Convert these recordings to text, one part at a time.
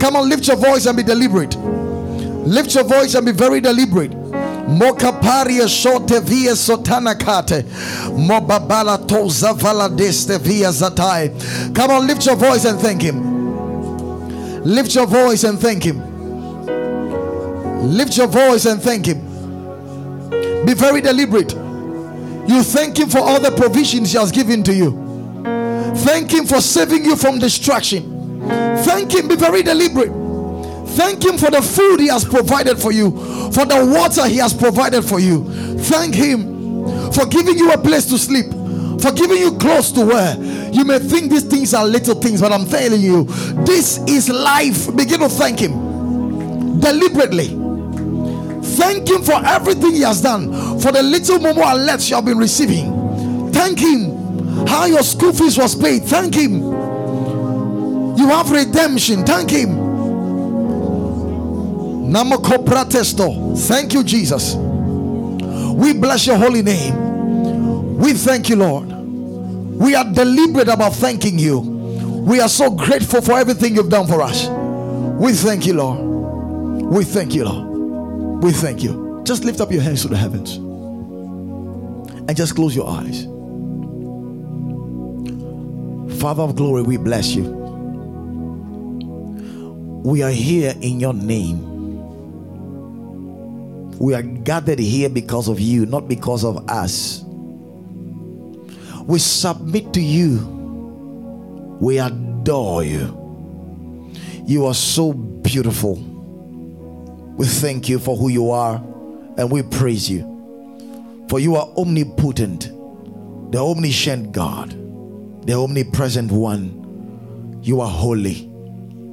Come on, lift your voice and be deliberate. Lift your voice and be very deliberate. Mokaparia shote via sotana kate. Mobabala toza vala deste via zatai. Come on, lift your voice and thank him. Lift your voice and thank him. Lift your voice and thank him. Be very deliberate. You thank him for all the provisions he has given to you. Thank him for saving you from destruction. Thank him. Be very deliberate. Thank Him for the food He has provided for you, for the water He has provided for you. Thank Him for giving you a place to sleep, for giving you clothes to wear. You may think these things are little things, but I'm telling you, this is life. Begin to thank Him deliberately. Thank Him for everything He has done, for the little momo alerts you have been receiving. Thank Him how your school fees was paid. Thank Him. You have redemption. Thank Him. Thank you, Jesus. We bless your holy name. We thank you, Lord. We are deliberate about thanking you. We are so grateful for everything you've done for us. We thank you, Lord. We thank you, Lord. We thank you. Just lift up your hands to the heavens and just close your eyes. Father of glory, we bless you. We are here in your name. We are gathered here because of you, not because of us. We submit to you. We adore you. You are so beautiful. We thank you for who you are and we praise you. For you are omnipotent, the omniscient God, the omnipresent one. You are holy.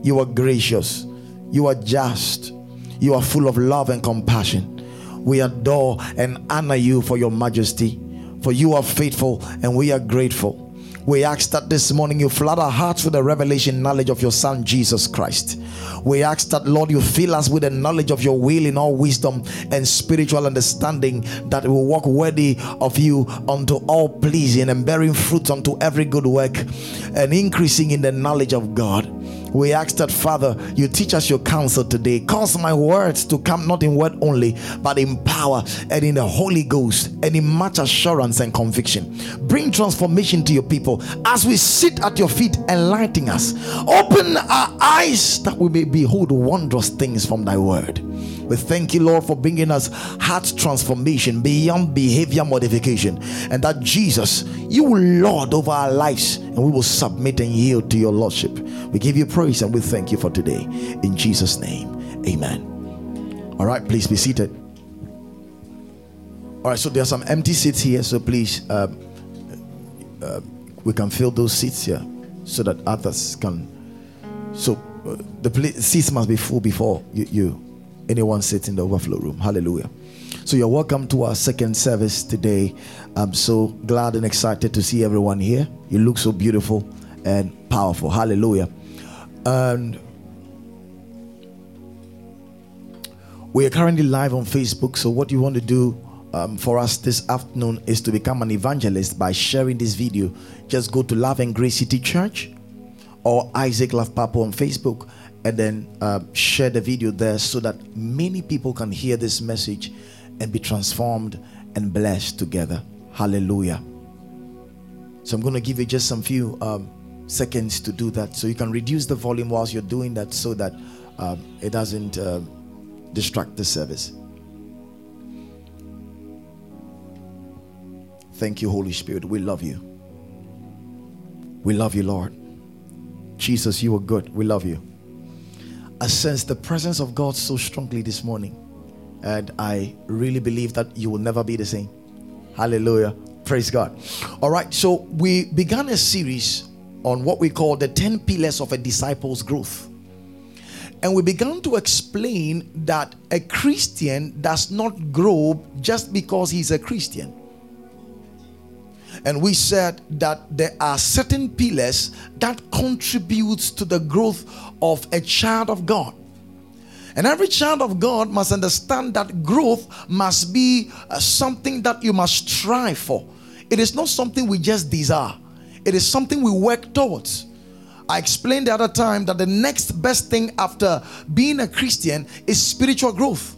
You are gracious. You are just. You are full of love and compassion. We adore and honor you for your majesty, for you are faithful and we are grateful. We ask that this morning you flood our hearts with the revelation knowledge of your Son Jesus Christ. We ask that, Lord, you fill us with the knowledge of your will in all wisdom and spiritual understanding that we will walk worthy of you unto all pleasing and bearing fruit unto every good work and increasing in the knowledge of God. We ask that, Father, you teach us your counsel today. Cause my words to come not in word only, but in power and in the Holy Ghost and in much assurance and conviction. Bring transformation to your people as we sit at your feet, enlightening us. Open our eyes that we may behold wondrous things from thy word. We thank you, Lord, for bringing us heart transformation beyond behavior modification, and that Jesus, you will Lord over our lives, and we will submit and yield to your Lordship. We give you praise and we thank you for today. In Jesus' name, amen. All right, please be seated. All right, so there are some empty seats here, so please, uh, uh, we can fill those seats here so that others can. So uh, the seats must be full before you, you anyone sits in the overflow room. Hallelujah. So you're welcome to our second service today. I'm so glad and excited to see everyone here. You look so beautiful and powerful. Hallelujah. And we are currently live on Facebook. So what you want to do um, for us this afternoon is to become an evangelist by sharing this video. Just go to Love and Grace City Church or Isaac Love Papa on Facebook and then uh, share the video there so that many people can hear this message and be transformed and blessed together. Hallelujah. So I'm going to give you just some few um, seconds to do that. So you can reduce the volume whilst you're doing that so that um, it doesn't uh, distract the service. Thank you, Holy Spirit. We love you. We love you, Lord. Jesus, you are good. We love you. I sense the presence of God so strongly this morning. And I really believe that you will never be the same. Hallelujah. Praise God. All right. So we began a series on what we call the 10 pillars of a disciple's growth. And we began to explain that a Christian does not grow just because he's a Christian. And we said that there are certain pillars that contributes to the growth of a child of God. And every child of God must understand that growth must be uh, something that you must strive for. It is not something we just desire, it is something we work towards. I explained the other time that the next best thing after being a Christian is spiritual growth.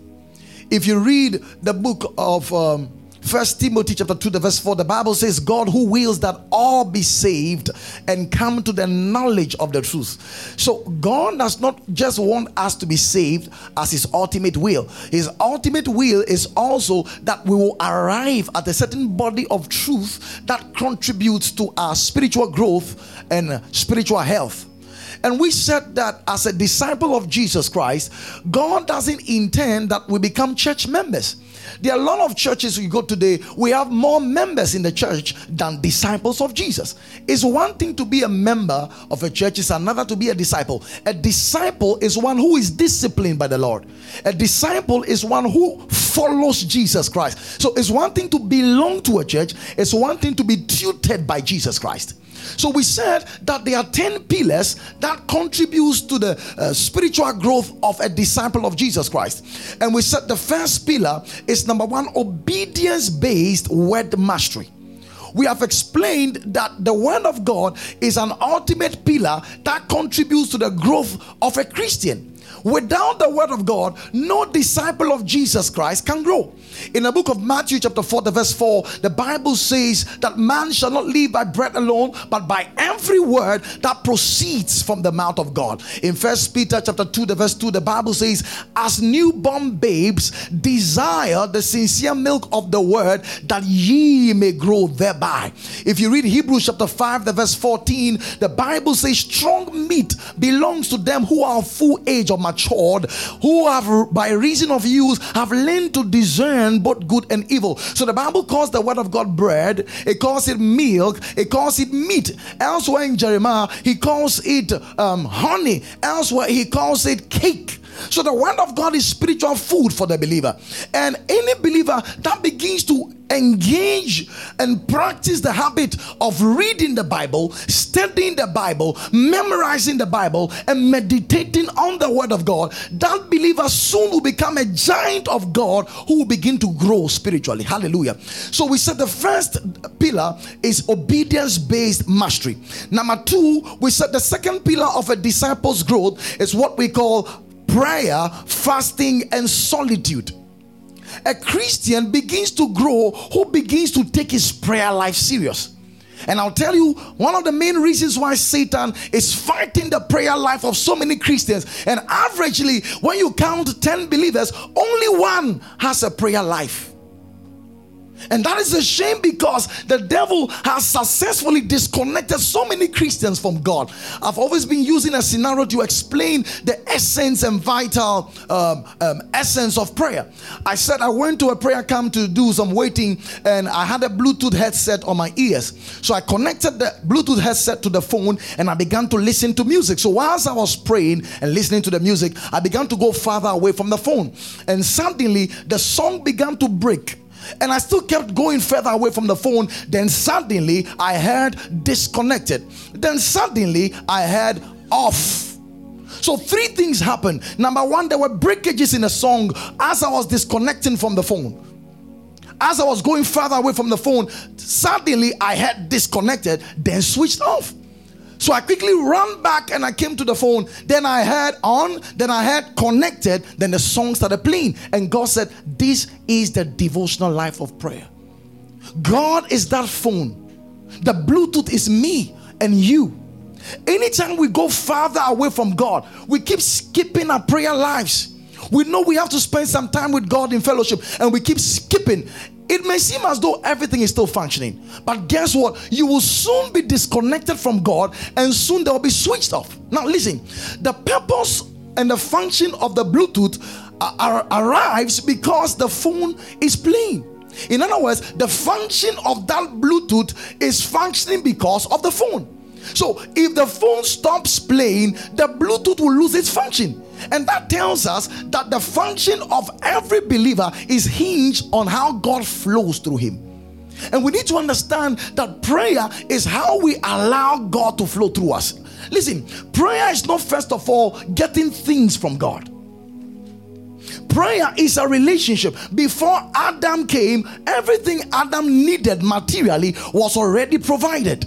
If you read the book of um, First Timothy chapter 2, the verse 4, the Bible says, God who wills that all be saved and come to the knowledge of the truth. So God does not just want us to be saved as his ultimate will. His ultimate will is also that we will arrive at a certain body of truth that contributes to our spiritual growth and spiritual health. And we said that as a disciple of Jesus Christ, God doesn't intend that we become church members. There are a lot of churches we go today, we have more members in the church than disciples of Jesus. It's one thing to be a member of a church, it's another to be a disciple. A disciple is one who is disciplined by the Lord, a disciple is one who follows Jesus Christ. So it's one thing to belong to a church, it's one thing to be tutored by Jesus Christ. So we said that there are 10 pillars that contributes to the uh, spiritual growth of a disciple of Jesus Christ. And we said the first pillar is number 1 obedience based word mastery. We have explained that the word of God is an ultimate pillar that contributes to the growth of a Christian. Without the word of God, no disciple of Jesus Christ can grow. In the book of Matthew, chapter 4, the verse 4, the Bible says that man shall not live by bread alone, but by every word that proceeds from the mouth of God. In First Peter chapter 2, the verse 2, the Bible says, As newborn babes desire the sincere milk of the word, that ye may grow thereby. If you read Hebrews chapter 5, the verse 14, the Bible says, Strong meat belongs to them who are full age of matured, who have by reason of use have learned to discern both good and evil. So the Bible calls the word of God bread, it calls it milk, it calls it meat. Elsewhere in Jeremiah, he calls it um, honey, elsewhere, he calls it cake. So the word of God is spiritual food for the believer. And any believer that begins to engage and practice the habit of reading the Bible, studying the Bible, memorizing the Bible, and meditating on the Word of God, that believer soon will become a giant of God who will begin to grow spiritually. Hallelujah. So we said the first pillar is obedience based mastery. Number two, we said the second pillar of a disciple's growth is what we call prayer, fasting, and solitude. A Christian begins to grow who begins to take his prayer life serious. And I'll tell you one of the main reasons why Satan is fighting the prayer life of so many Christians. And averagely, when you count 10 believers, only one has a prayer life. And that is a shame because the devil has successfully disconnected so many Christians from God. I've always been using a scenario to explain the essence and vital um, um, essence of prayer. I said I went to a prayer camp to do some waiting and I had a Bluetooth headset on my ears. So I connected the Bluetooth headset to the phone and I began to listen to music. So whilst I was praying and listening to the music, I began to go farther away from the phone. And suddenly the song began to break and I still kept going further away from the phone. Then suddenly I heard disconnected. Then suddenly I heard off. So three things happened. Number one, there were breakages in the song as I was disconnecting from the phone. As I was going further away from the phone, suddenly I had disconnected, then switched off. So I quickly ran back and I came to the phone. Then I had on, then I had connected, then the song started playing. And God said, This is the devotional life of prayer. God is that phone. The Bluetooth is me and you. Anytime we go farther away from God, we keep skipping our prayer lives. We know we have to spend some time with God in fellowship and we keep skipping. It may seem as though everything is still functioning, but guess what? You will soon be disconnected from God and soon they will be switched off. Now, listen the purpose and the function of the Bluetooth arrives because the phone is playing. In other words, the function of that Bluetooth is functioning because of the phone. So, if the phone stops playing, the Bluetooth will lose its function. And that tells us that the function of every believer is hinged on how God flows through him. And we need to understand that prayer is how we allow God to flow through us. Listen, prayer is not first of all getting things from God. Prayer is a relationship. Before Adam came, everything Adam needed materially was already provided.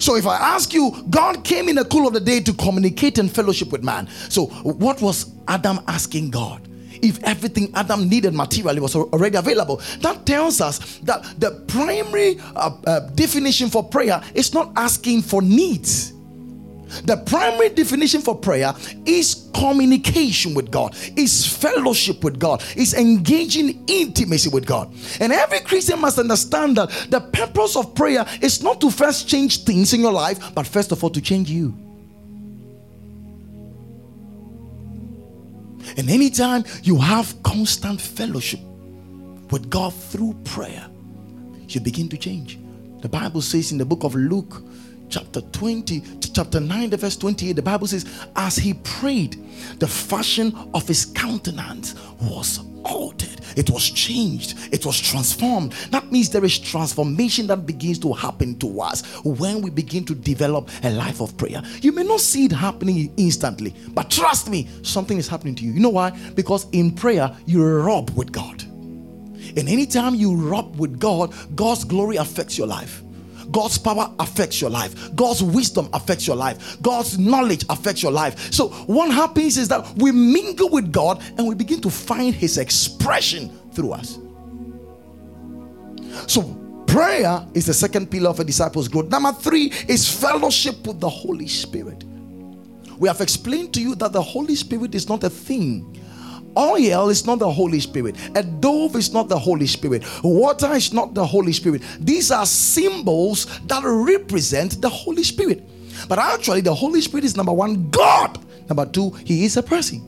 So if I ask you, God came in the cool of the day to communicate and fellowship with man. So what was Adam asking God? If everything Adam needed materially was already available, that tells us that the primary uh, uh, definition for prayer is not asking for needs the primary definition for prayer is communication with God, is fellowship with God, is engaging intimacy with God. And every Christian must understand that the purpose of prayer is not to first change things in your life, but first of all to change you. And anytime you have constant fellowship with God through prayer, you begin to change. The Bible says in the book of Luke, chapter 20, chapter 9, the verse 28, the Bible says, As he prayed, the fashion of his countenance was altered, it was changed, it was transformed. That means there is transformation that begins to happen to us when we begin to develop a life of prayer. You may not see it happening instantly, but trust me, something is happening to you. You know why? Because in prayer, you rub with God. And anytime you rub with God, God's glory affects your life. God's power affects your life. God's wisdom affects your life. God's knowledge affects your life. So, what happens is that we mingle with God and we begin to find His expression through us. So, prayer is the second pillar of a disciple's growth. Number three is fellowship with the Holy Spirit. We have explained to you that the Holy Spirit is not a thing Oil is not the Holy Spirit. A dove is not the Holy Spirit. Water is not the Holy Spirit. These are symbols that represent the Holy Spirit. But actually, the Holy Spirit is number one, God. Number two, He is a person.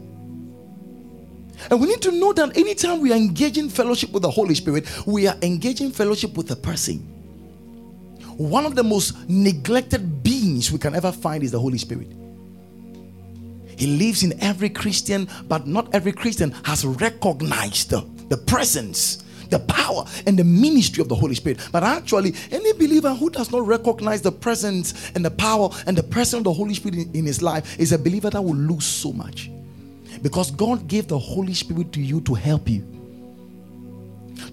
And we need to know that anytime we are engaging fellowship with the Holy Spirit, we are engaging fellowship with a person. One of the most neglected beings we can ever find is the Holy Spirit. He lives in every Christian, but not every Christian has recognized the, presence, the power, and the ministry of the Holy Spirit. But actually, any believer who does not recognize the presence and the power and the presence of the Holy Spirit in, in his life is a believer that will lose so much. Because God gave the Holy Spirit to you to help you,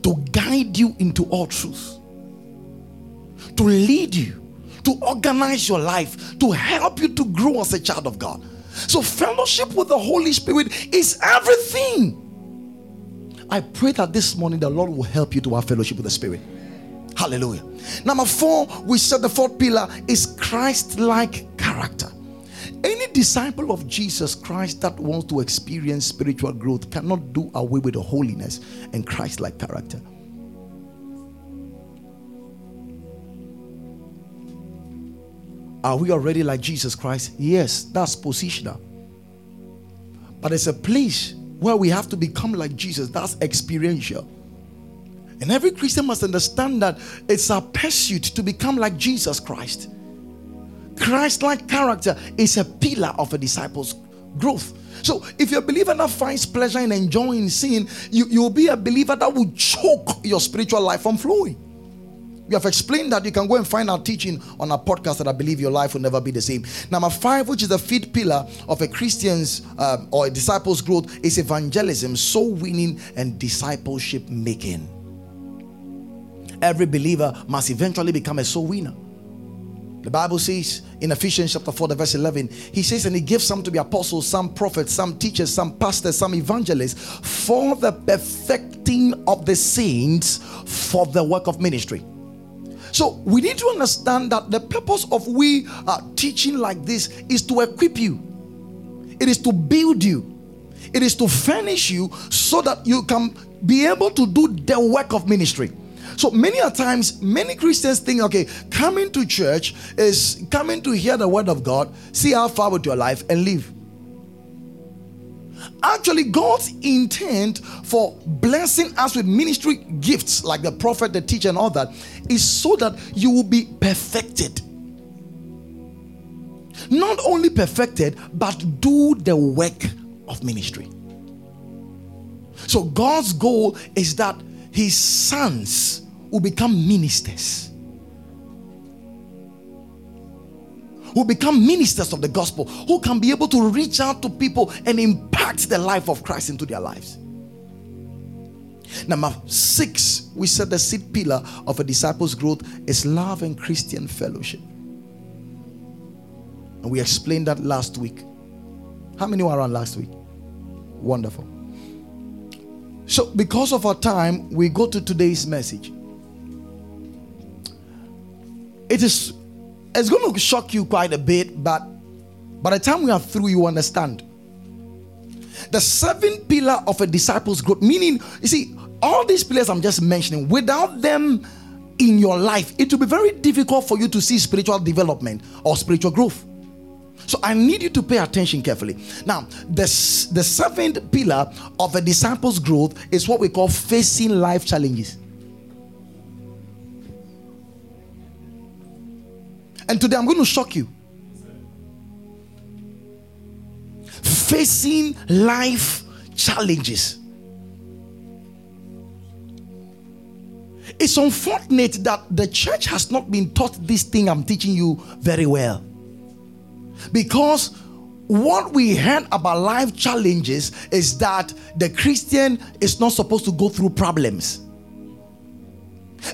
to guide you into all truth, to lead you, to organize your life, to help you to grow as a child of God. So, fellowship with the Holy Spirit is everything. I pray that this morning the Lord will help you to have fellowship with the Spirit. Hallelujah. Number four, we said the fourth pillar is Christ like character. Any disciple of Jesus Christ that wants to experience spiritual growth cannot do away with the holiness and Christ like character. Are we already like Jesus Christ? Yes, that's positional. But it's a place where we have to become like Jesus. That's experiential. And every Christian must understand that it's our pursuit to become like Jesus Christ. Christ like character is a pillar of a disciple's growth. So, if you're a believer that finds pleasure in enjoying sin, you, you'll be a believer that will choke your spiritual life from flowing. We have explained that you can go and find our teaching on our podcast that I believe your life will never be the same. Number five, which is the fifth pillar of a Christian's uh, or a disciple's growth, is evangelism, soul winning, and discipleship making. Every believer must eventually become a soul winner. The Bible says in Ephesians chapter 4, verse 11, he says, And he gives some to be apostles, some prophets, some teachers, some pastors, some evangelists for the perfecting of the saints for the work of ministry. So we need to understand that the purpose of we uh, teaching like this is to equip you. It is to build you. It is to furnish you so that you can be able to do the work of ministry. So many a times, many Christians think, okay, coming to church is coming to hear the word of God, see how far with your life, and leave. Actually, God's intent for blessing us with ministry gifts like the prophet, the teacher, and all that is so that you will be perfected. Not only perfected, but do the work of ministry. So, God's goal is that his sons will become ministers who become ministers of the gospel, who can be able to reach out to people and impact the life of Christ into their lives. Number six, we said the seed pillar of a disciple's growth is love and Christian fellowship. And we explained that last week. How many were around last week? Wonderful. So, because of our time, we go to today's message. It is it's going to shock you quite a bit, but by the time we are through, you understand. The seven pillar of a disciple's growth, meaning, you see, all these pillars I'm just mentioning, without them in your life, it will be very difficult for you to see spiritual development or spiritual growth. So I need you to pay attention carefully. Now, the, the seventh pillar of a disciple's growth is what we call facing life challenges. And today I'm going to shock you. Facing life challenges. It's unfortunate that the church has not been taught this thing I'm teaching you very well. Because what we heard about life challenges is that the Christian is not supposed to go through problems.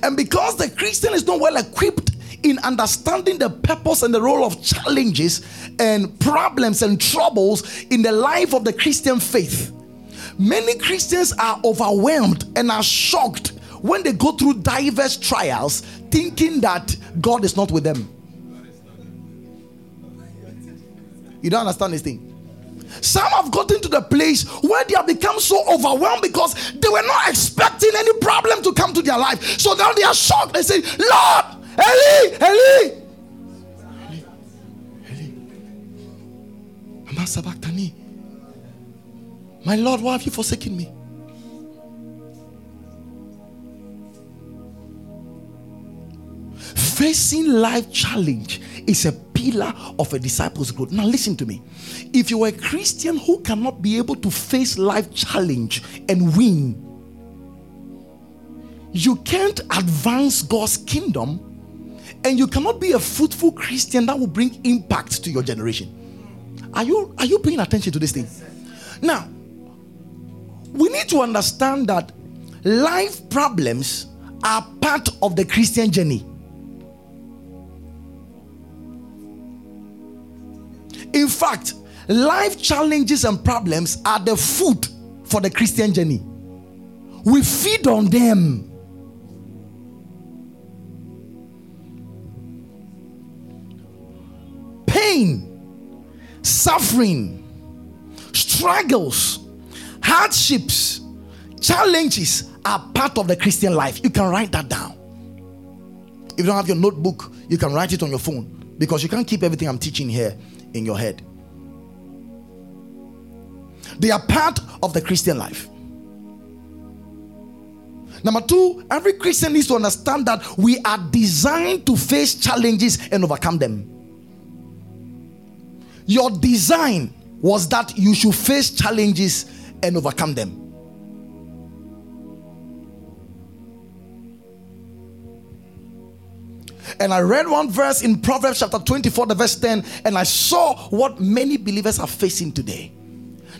And because the Christian is not well equipped in understanding the purpose and the role of challenges and problems and troubles in the life of the Christian faith. Many Christians are overwhelmed and are shocked when they go through diverse trials, thinking that God is not with them. You don't understand this thing. Some have gotten to the place where they have become so overwhelmed because they were not expecting any problem to come to their life. So now they are shocked. They say, Lord, Eli, Eli. Eli. Sabachthani. My Lord, why have you forsaken me? Facing life challenge is a pillar of a disciple's growth. Now, listen to me. If you are a Christian who cannot be able to face life challenge and win, you can't advance God's kingdom and you cannot be a fruitful Christian that will bring impact to your generation. Are you are you paying attention to this thing? Now, we need to understand that life problems are part of the Christian journey. In fact, life challenges and problems are the food for the Christian journey. We feed on them. Pain, suffering, struggles, hardships, challenges are part of the Christian life. You can write that down. If you don't have your notebook, you can write it on your phone because you can't keep everything I'm teaching here in your head. They are part of the Christian life. Number two, every Christian needs to understand that we are designed to face challenges and overcome them. Your design was that you should face challenges and overcome them. And I read one verse in Proverbs chapter 24, the verse 10, and I saw what many believers are facing today.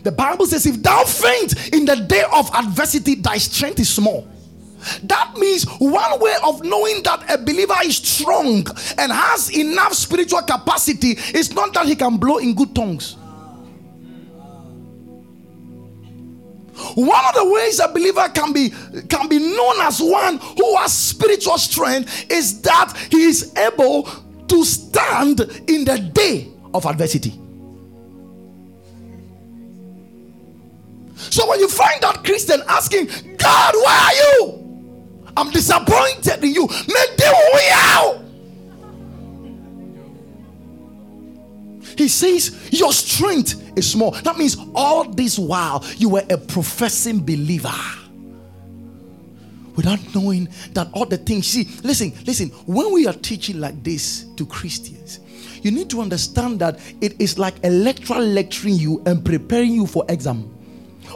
The Bible says, If thou faint in the day of adversity, thy strength is small. That means one way of knowing that a believer is strong and has enough spiritual capacity is not that he can blow in good tongues. One of the ways a believer can be can be known as one who has spiritual strength is that he is able to stand in the day of adversity. So when you find that Christian asking, God, where are you? I'm disappointed in you. Make them out. He says, Your strength is small. That means all this while you were a professing believer without knowing that all the things. See, listen, listen. When we are teaching like this to Christians, you need to understand that it is like a lecturer lecturing you and preparing you for exam.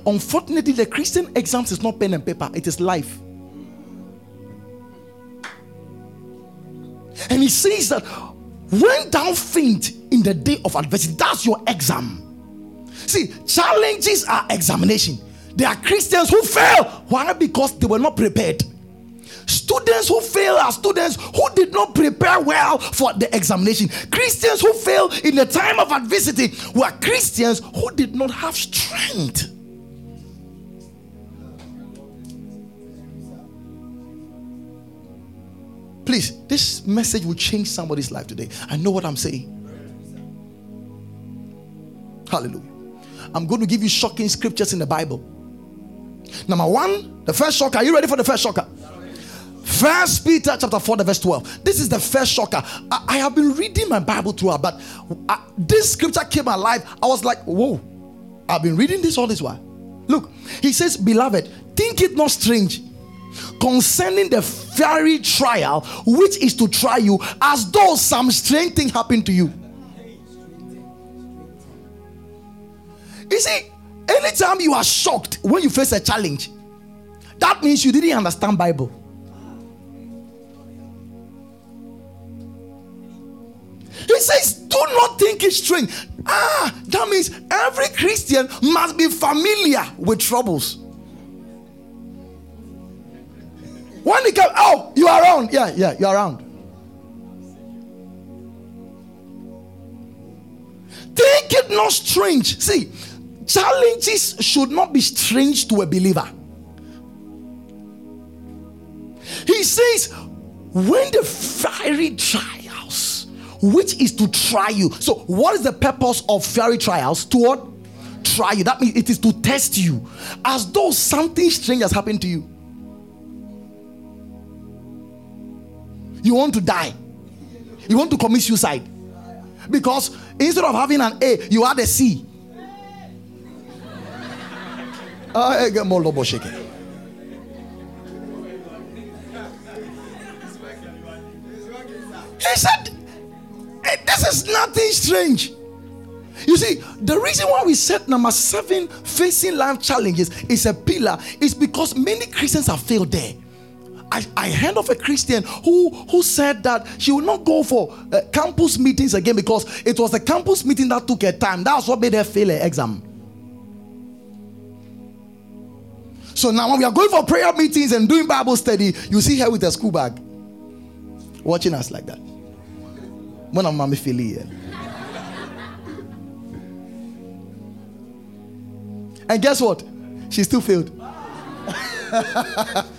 Unfortunately, the Christian exams is not pen and paper, it is life. And he says that when thou faint in the day of adversity, that's your exam. See, challenges are examination. There are Christians who fail. Why? Because they were not prepared. Students who fail are students who did not prepare well for the examination. Christians who fail in the time of adversity were Christians who did not have strength. Please, this message will change somebody's life today. I know what I'm saying. Hallelujah. I'm going to give you shocking scriptures in the Bible. Number one, the first shocker. Are you ready for the first shocker? First Peter chapter 4, the verse 12. This is the first shocker. I, I have been reading my Bible throughout, but I, uh, this scripture came alive. I was like, whoa, I've been reading this all this while. Look, he says, Beloved, think it not strange concerning the fiery trial which is to try you as though some strange thing happened to you. You see, anytime you are shocked when you face a challenge, that means you didn't understand Bible. He says, Do not think it's strange. Ah, that means every Christian must be familiar with troubles. When he come, oh, you are around. Yeah, yeah, you're around. Think it not strange. See, challenges should not be strange to a believer. He says, when the fiery trials, which is to try you. So, what is the purpose of fiery trials? To what? Try you. That means it is to test you, as though something strange has happened to you. You want to die. You want to commit suicide. Because instead of having an A, you had a C. I get more shaking. He said, eh, This is nothing strange. You see, the reason why we set number seven facing life challenges is a pillar is because many Christians have failed there. I, I heard of a Christian who, who said that she would not go for uh, campus meetings again because it was the campus meeting that took her time. That's what made her fail her exam. So now when we are going for prayer meetings and doing Bible study, you see her with a school bag watching us like that. When I'm mommy here. And guess what? She still failed.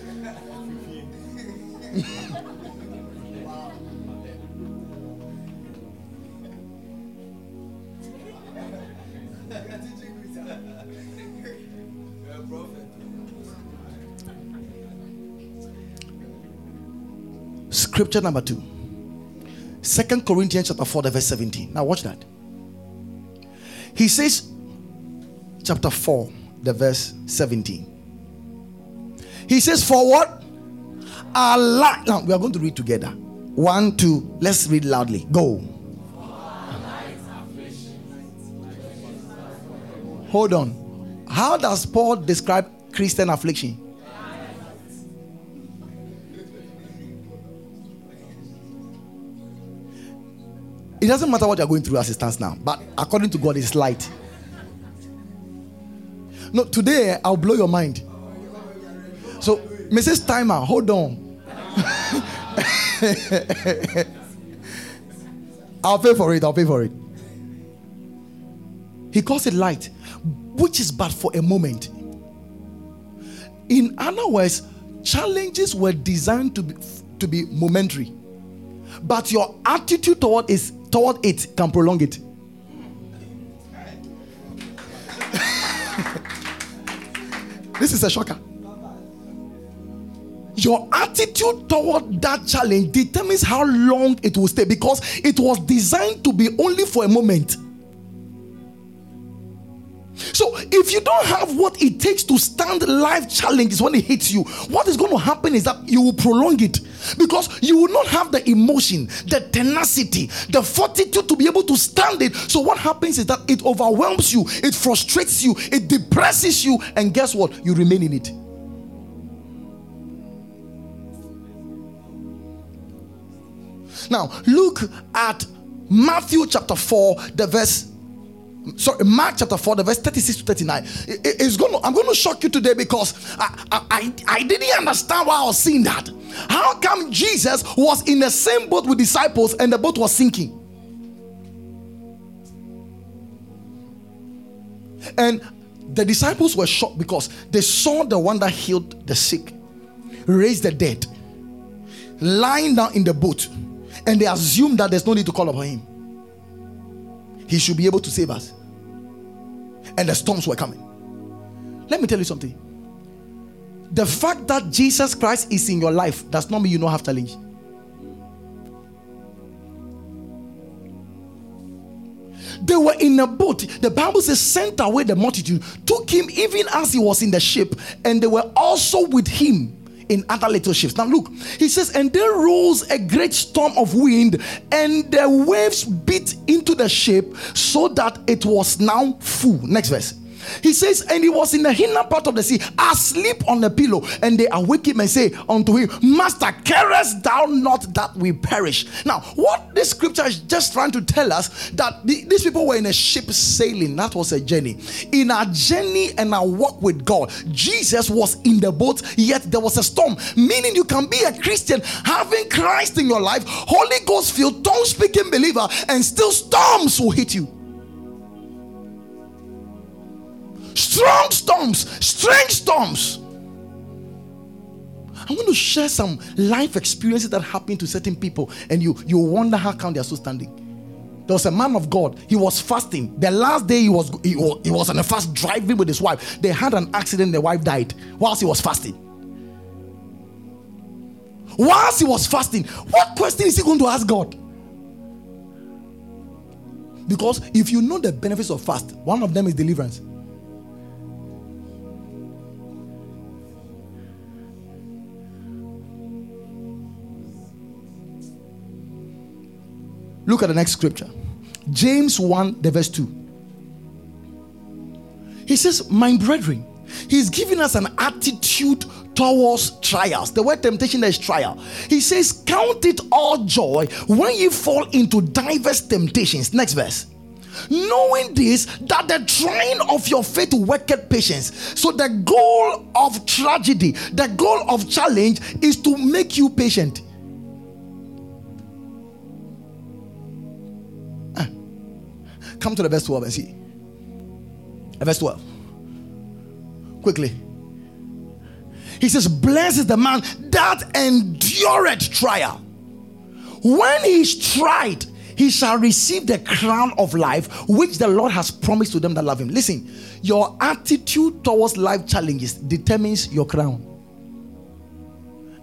Scripture number two. Second Corinthians chapter 4, verse 17. Now watch that. He says, chapter 4, the verse 17. He says, For what? Our light. Now we are going to read together. One, two, let's read loudly. Go. Hold on. How does Paul describe Christian affliction? It doesn't matter what you're going through as it stands now, but according to God, it's light. No, today I'll blow your mind. So, Mrs. Timer, hold on. I'll pay for it. I'll pay for it. He calls it light, which is but for a moment. In other words, challenges were designed to be, to be momentary, but your attitude toward is toward it can prolong it. this is a shocker. Your attitude toward that challenge determines how long it will stay because it was designed to be only for a moment. So, if you don't have what it takes to stand life challenges when it hits you, what is going to happen is that you will prolong it because you will not have the emotion, the tenacity, the fortitude to be able to stand it. So, what happens is that it overwhelms you, it frustrates you, it depresses you, and guess what? You remain in it. Now, look at Matthew chapter 4, the verse sorry, Mark chapter 4, the verse 36 to 39. It- it- it's gonna, I'm going to shock you today because I, I, I didn't understand why I was seeing that. How come Jesus was in the same boat with disciples and the boat was sinking? And the disciples were shocked because they saw the one that healed the sick, raised the dead, lying down in the boat, and they assume that there's no need to call upon him. He should be able to save us. And the storms were coming. Let me tell you something. The fact that Jesus Christ is in your life does not mean you don't have challenge. They were in a boat. The Bible says, sent away the multitude, took him even as he was in the ship, and they were also with him in other little ships. Now, look, he says, and there rose a great storm of wind, and the waves beat into the ship so that it was now full. Next verse. He says, and he was in the inner part of the sea, asleep on a pillow. And they awake him and say unto him, Master, carest thou not that we perish? Now, what this scripture is just trying to tell us that the- these people were in a ship sailing. That was a journey. In our journey and our walk with God, Jesus was in the boat, yet there was a storm. Meaning, you can be a Christian having Christ in your life, Holy Ghost filled, tongue speaking believer, and still storms will hit you. Strong storms, strange storms. I want to share some life experiences that happened to certain people, and you you wonder how come they are so standing. There was a man of God. He was fasting. The last day he was he was, he was on a fast driving with his wife. They had an accident. The wife died whilst he was fasting. Whilst he was fasting, what question is he going to ask God? Because if you know the benefits of fast, one of them is deliverance. Look at the next scripture. James 1, the verse 2. He says, My brethren, he's giving us an attitude towards trials. The word temptation is trial. He says, Count it all joy when you fall into diverse temptations. Next verse. Knowing this, that the trying of your faith worketh patience. So, the goal of tragedy, the goal of challenge is to make you patient. Come to the verse 12 and see. Uh, Verse 12. Quickly. He says, Blessed is the man that endureth trial. When he is tried, he shall receive the crown of life which the Lord has promised to them that love him. Listen, your attitude towards life challenges determines your crown.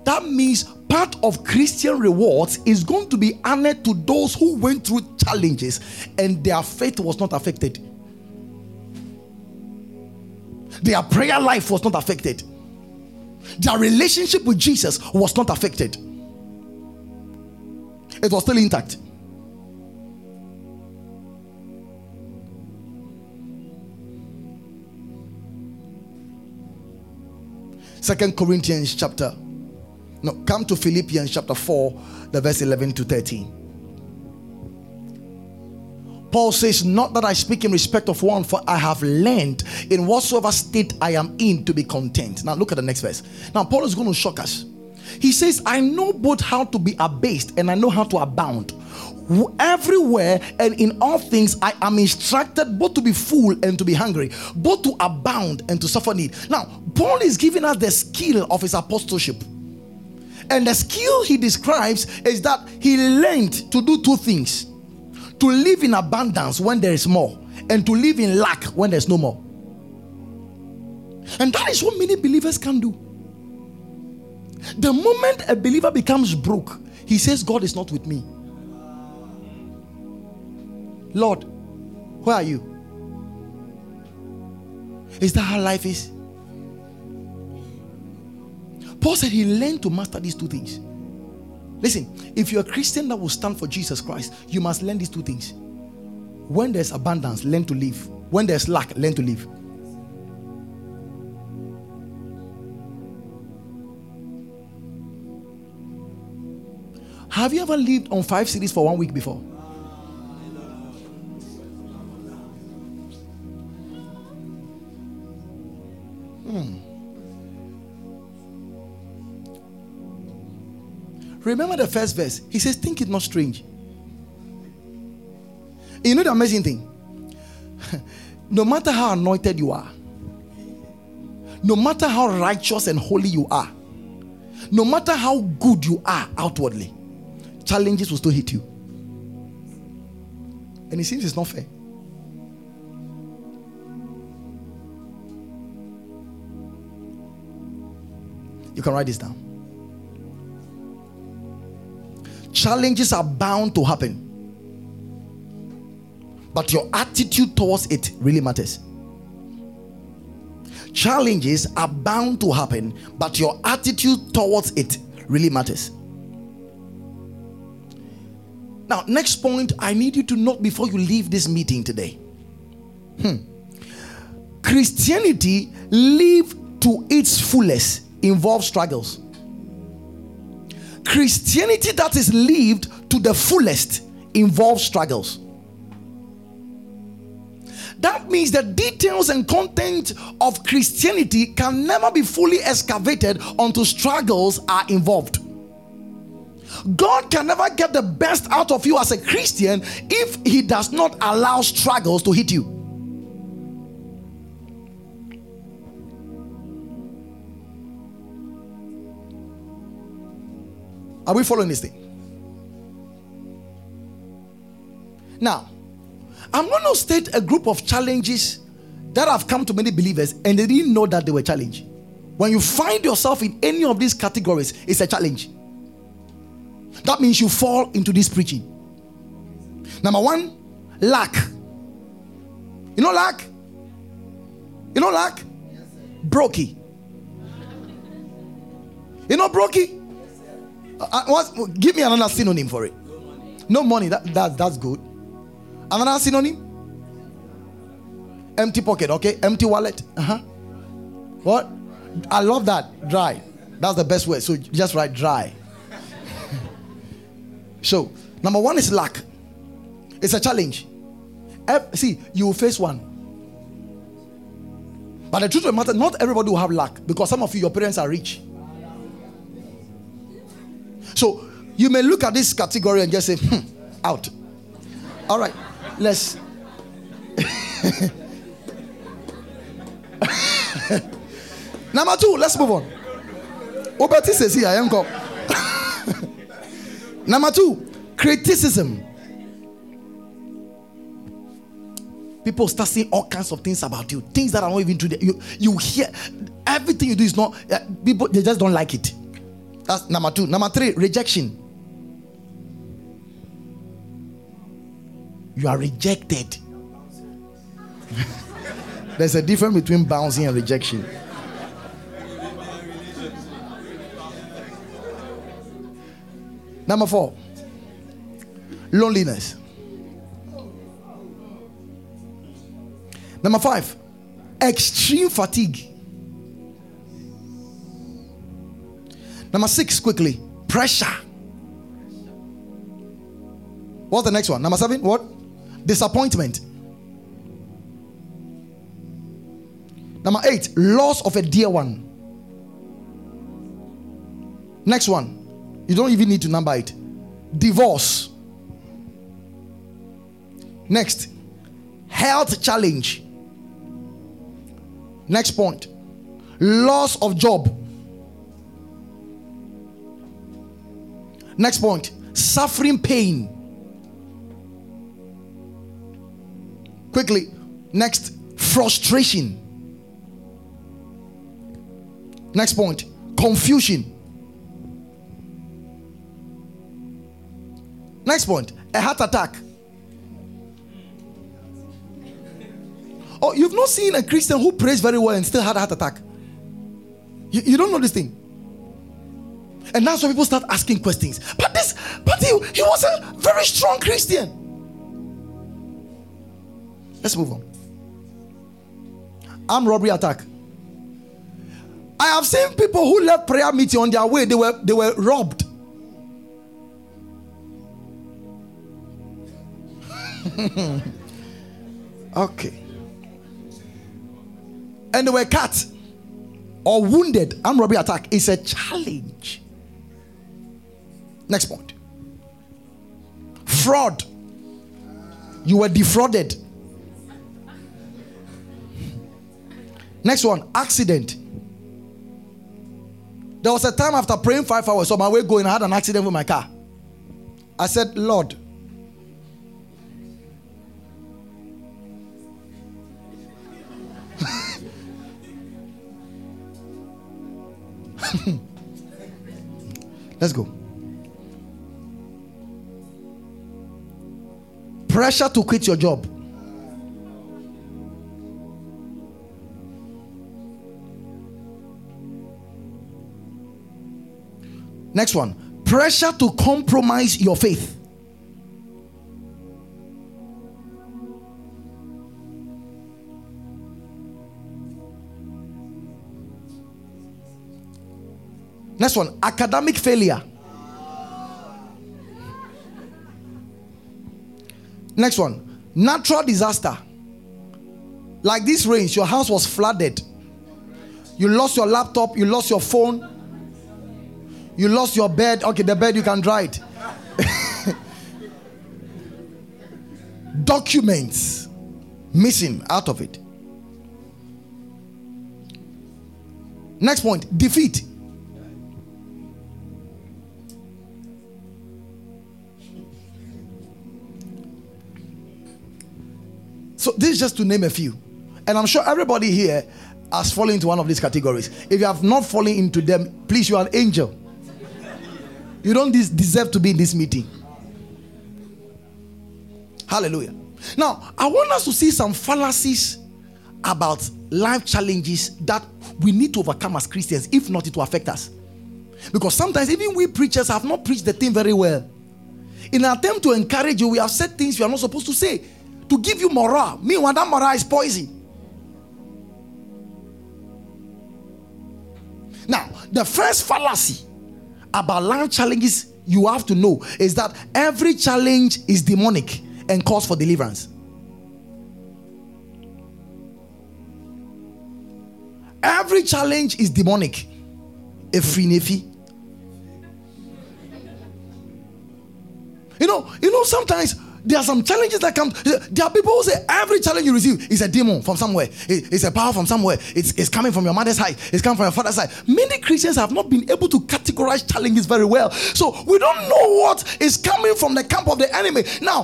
That means part of Christian rewards is going to be honored to those who went through challenges and their faith was not affected. Their prayer life was not affected. Their relationship with Jesus was not affected. It was still intact. Second Corinthians chapter no, come to Philippians chapter 4, the verse 11 to 13. Paul says, Not that I speak in respect of one, for I have learned in whatsoever state I am in to be content. Now, look at the next verse. Now, Paul is going to shock us. He says, I know both how to be abased and I know how to abound. Everywhere and in all things, I am instructed both to be full and to be hungry, both to abound and to suffer need. Now, Paul is giving us the skill of his apostleship. And the skill he describes is that he learned to do two things to live in abundance when there is more, and to live in lack when there's no more. And that is what many believers can do. The moment a believer becomes broke, he says, God is not with me. Lord, where are you? Is that how life is? Paul said he learned to master these two things. Listen, if you're a Christian that will stand for Jesus Christ, you must learn these two things. When there's abundance, learn to live. When there's lack, learn to live. Have you ever lived on five cedis for one week before? Hmm. Remember the first verse. He says, Think it not strange. You know the amazing thing? no matter how anointed you are, no matter how righteous and holy you are, no matter how good you are outwardly, challenges will still hit you. And it seems it's not fair. You can write this down. Challenges are bound to happen. But your attitude towards it really matters. Challenges are bound to happen, but your attitude towards it really matters. Now, next point I need you to note before you leave this meeting today. Hmm. Christianity lived to its fullest involves struggles. Christianity that is lived to the fullest involves struggles. That means the details and content of Christianity can never be fully excavated until struggles are involved. God can never get the best out of you as a Christian if He does not allow struggles to hit you. Are we following this thing? Now, I'm going to state a group of challenges that have come to many believers and they didn't know that they were challenged. When you find yourself in any of these categories, it's a challenge. That means you fall into this preaching. Number one, lack. You know lack? You know lack? Brokey. You know brokey? Uh, what, give me another synonym for it. No money. No money. That, that, that's good. Another synonym? Empty pocket. Okay. Empty wallet. Uh huh. What? I love that. Dry. That's the best way. So just write dry. so, number one is lack. It's a challenge. See, you will face one. But the truth of the matter, not everybody will have lack because some of you, your parents are rich. So you may look at this category and just say, hmm, out. All right, let's. Number two, let's move on. Obeti says I am Number two, criticism. People start saying all kinds of things about you, things that are not even true. You, you hear everything you do is not, uh, people, they just don't like it. That's number two. Number three, rejection. You are rejected. There's a difference between bouncing and rejection. Number four, loneliness. Number five, extreme fatigue. Number six, quickly pressure. What's the next one? Number seven, what? Disappointment. Number eight, loss of a dear one. Next one, you don't even need to number it. Divorce. Next, health challenge. Next point, loss of job. Next point suffering pain. Quickly, next frustration. Next point confusion. Next point a heart attack. Oh, you've not seen a Christian who prays very well and still had a heart attack. You, you don't know this thing. And now some people start asking questions. But this, but he, he was a very strong Christian. Let's move on. Armed robbery attack. I have seen people who left prayer meeting on their way, they were they were robbed. okay. And they were cut. or wounded, armed robbery attack is a challenge. Next point. Fraud. You were defrauded. Next one, accident. There was a time after praying five hours on my way going, I had an accident with my car. I said, Lord, Let's go. Pressure to quit your job. Next one pressure to compromise your faith. Next one academic failure. Next one natural disaster. Like this rain, your house was flooded. You lost your laptop, you lost your phone, you lost your bed. Okay, the bed you can dry it. Documents missing out of it. Next point defeat. So this is just to name a few. And I'm sure everybody here has fallen into one of these categories. If you have not fallen into them, please, you are an angel. You don't deserve to be in this meeting. Hallelujah. Now, I want us to see some fallacies about life challenges that we need to overcome as Christians. If not, it will affect us. Because sometimes even we preachers have not preached the thing very well. In an attempt to encourage you, we have said things you are not supposed to say to give you morale. Meanwhile, that morale is poison. Now, the first fallacy about life challenges you have to know is that every challenge is demonic and calls for deliverance. Every challenge is demonic. Efri You know, you know, sometimes there are some challenges that come. There are people who say every challenge you receive is a demon from somewhere. It's a power from somewhere. It's, it's coming from your mother's side. It's coming from your father's side. Many Christians have not been able to categorize challenges very well. So we don't know what is coming from the camp of the enemy. Now,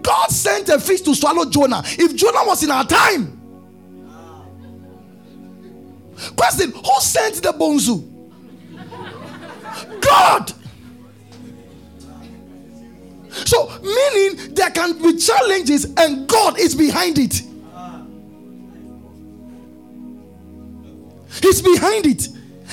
God sent a fish to swallow Jonah. If Jonah was in our time, question who sent the bonzu? God. So, meaning there can be challenges and God is behind it. He's behind it.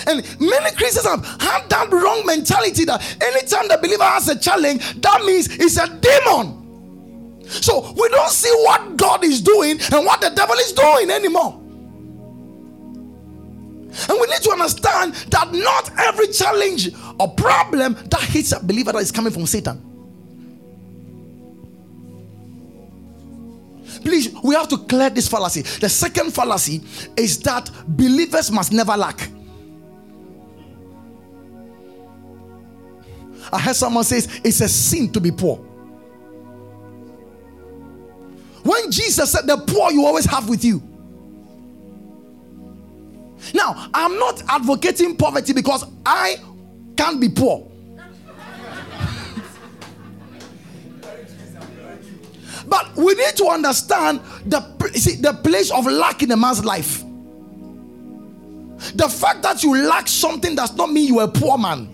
And many Christians have had that wrong mentality that anytime the believer has a challenge, that means it's a demon. So we don't see what God is doing and what the devil is doing anymore. And we need to understand that not every challenge or problem that hits a believer that is coming from Satan. Please, we have to clear this fallacy. The second fallacy is that believers must never lack. I heard someone says it's a sin to be poor. When Jesus said, The poor you always have with you. Now, I'm not advocating poverty because I can't be poor. But we need to understand the, see, the place of lack in a man's life. The fact that you lack something does not mean you're a poor man.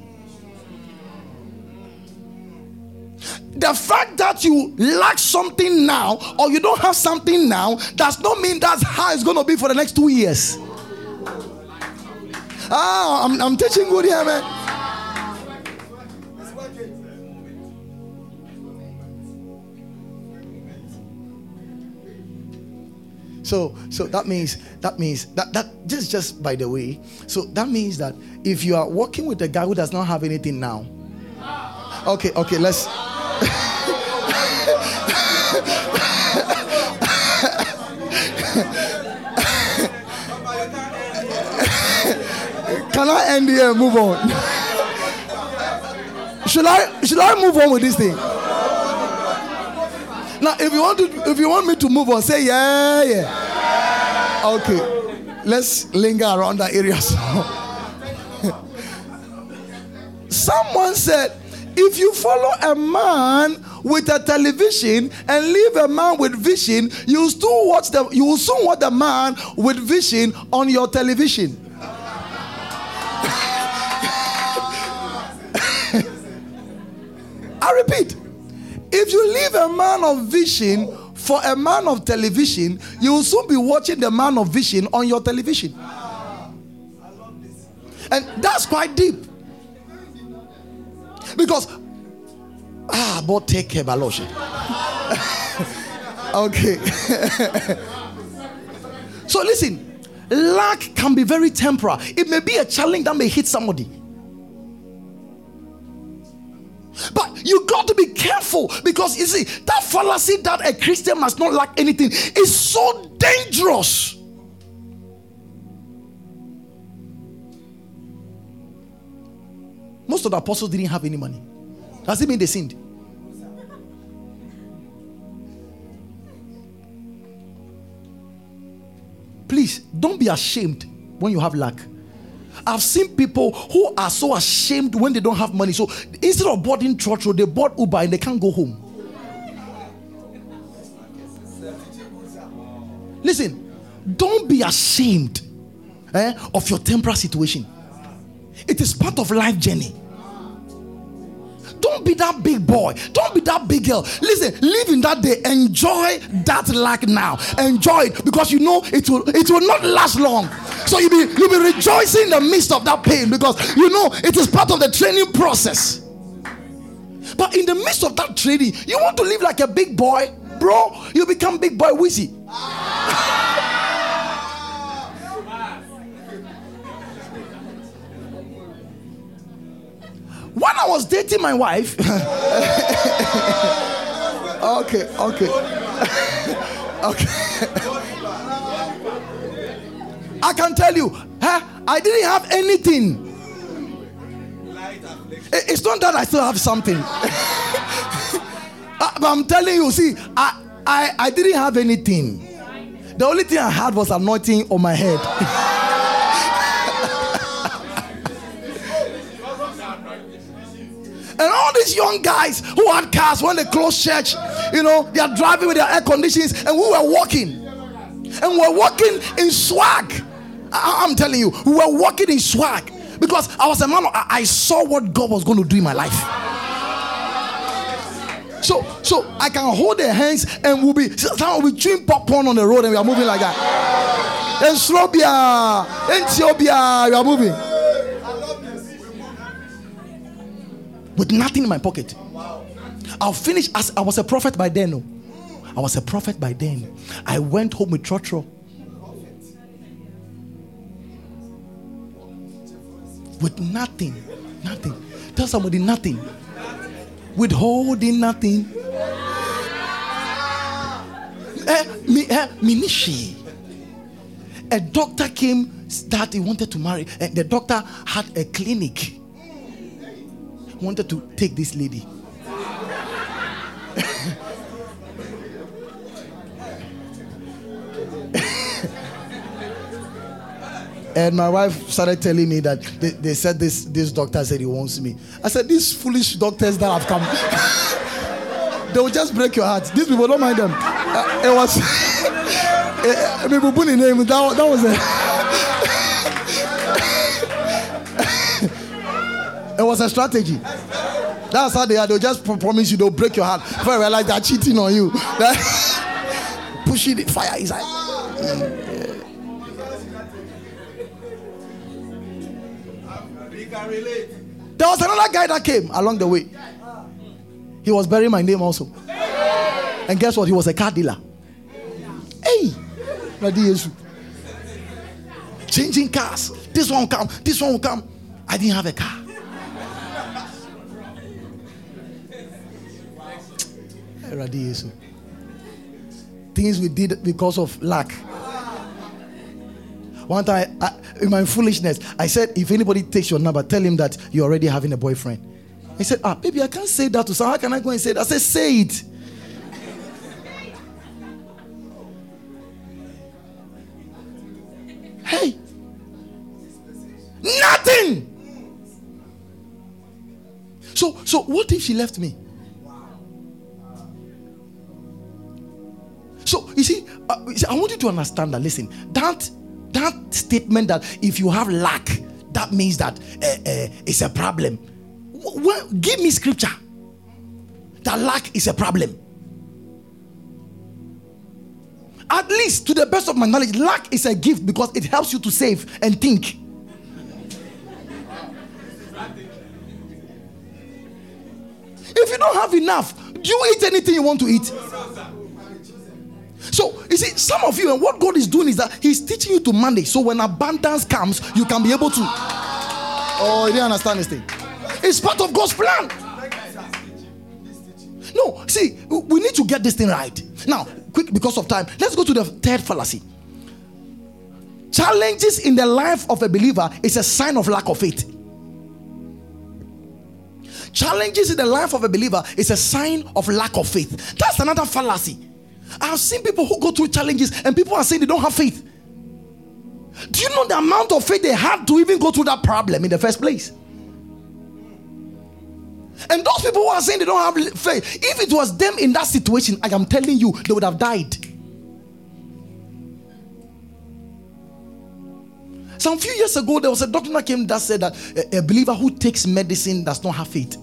The fact that you lack something now or you don't have something now does not mean that's how it's going to be for the next two years. Ah, I'm, I'm teaching good here, man. So so that means that means that that just just by the way. So that means that if you are working with a guy who does not have anything now. Okay, okay, let's can I end here move on? should I should I move on with this thing? Now, if you want to, if you want me to move on, say yeah, yeah. Okay, let's linger around that area. Someone said, if you follow a man with a television and leave a man with vision, you still watch the you will soon watch the man with vision on your television. I repeat, if you leave a man of vision for a man of television, you will soon be watching the man of vision on your television. And that's quite deep. Because ah, but take care, Baloshe. okay. so listen, lack can be very temporal. It may be a challenge that may hit somebody. But you got to be careful because you see, that fallacy that a Christian must not lack anything is so dangerous. Most of the apostles didn't have any money. Does it mean they sinned? Please don't be ashamed when you have lack. I've seen people who are so ashamed when they don't have money. So instead of boarding church they bought Uber and they can't go home. Listen, don't be ashamed eh, of your temporal situation. It is part of life journey. Don't be that big boy. Don't be that big girl. Listen, live in that day. Enjoy that lack now. Enjoy it because you know it will it will not last long. So you'll be you'll be rejoicing in the midst of that pain because you know it is part of the training process. But in the midst of that training, you want to live like a big boy, bro. You become big boy wheezy. when I was dating my wife, okay, okay, okay. I can tell you, huh, I didn't have anything. It's not that I still have something. Uh, but I'm telling you, see, I, I, I didn't have anything. The only thing I had was anointing on my head. and all these young guys who had cars when they closed church, you know, they are driving with their air conditions, and we were walking. And we we're walking in swag. I, am telling you, we were walking in swag because I was a man. I, I saw what God was going to do in my life. So, so I can hold their hands and we'll be some will be chewing popcorn on the road and we are moving like that. And Slobia, Ethiopia, we are moving. With nothing in my pocket. I'll finish as I was a prophet by then. No. I was a prophet by then. I went home with Trotro. With nothing. Nothing. Tell somebody nothing. Withholding nothing. Eh, me, eh, minishi. A doctor came that he wanted to marry, and the doctor had a clinic. Wanted to take this lady. And my wife started telling me that they, they said this, this doctor said he wants me. I said, These foolish doctors that have come, they will just break your heart. These people don't mind them. Uh, it was, people put in name, that, that was a, it was a strategy. That's how they are. They'll just promise you, they'll break your heart. Before I realize they're cheating on you. Pushing the fire inside. Mm. There was another guy that came along the way. He was bearing my name also. And guess what? He was a car dealer. Hey, changing cars. This one come. This one will come. I didn't have a car. Things we did because of lack. One time I, in my foolishness, I said, if anybody takes your number, tell him that you're already having a boyfriend. He said, ah, baby, I can't say that to someone. How can I go and say that? I said, say it. hey, nothing. So, so what if she left me? So you see, uh, you see, I want you to understand that. Listen, that that statement that if you have lack, that means that uh, uh, it's a problem. Well, give me scripture. That lack is a problem. At least, to the best of my knowledge, lack is a gift because it helps you to save and think. If you don't have enough, do you eat anything you want to eat? So you see, some of you and what God is doing is that He's teaching you to manage. So when abundance comes, you can be able to. Oh, you didn't understand this thing. It's part of God's plan. No, see, we need to get this thing right. Now, quick because of time, let's go to the third fallacy. Challenges in the life of a believer is a sign of lack of faith. Challenges in the life of a believer is a sign of lack of faith. That's another fallacy. I've seen people who go through challenges and people are saying they don't have faith. Do you know the amount of faith they had to even go through that problem in the first place? And those people who are saying they don't have faith, if it was them in that situation, I am telling you, they would have died. Some few years ago, there was a doctor that came that said that a, a believer who takes medicine does not have faith.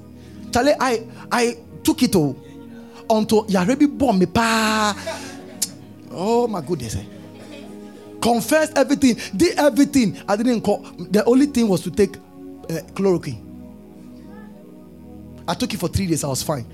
Charlie, I I took it all until Yarebi bomb me pa. Oh my goodness. Eh. Confess everything, did everything. I didn't call. The only thing was to take uh, chloroquine. I took it for three days. I was fine.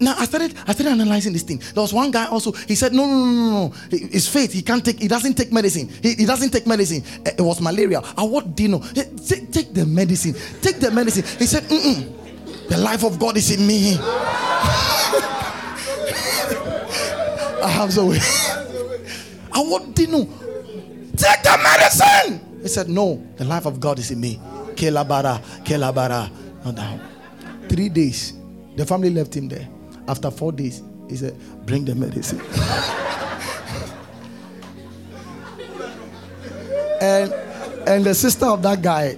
Now I started, I started analyzing this thing. There was one guy also. He said, "No, no, no, no. It's faith. He can't take. He doesn't take medicine. He, he doesn't take medicine. Eh, it was malaria. I what know? Take, take the medicine. Take the medicine." He said, Mm-mm. "The life of God is in me." I have the way. I you know? Take the medicine. He said, "No, the life of God is in me." Kelabara, kelabara. No doubt. Three days, the family left him there. After four days, he said, Bring the medicine. and and the sister of that guy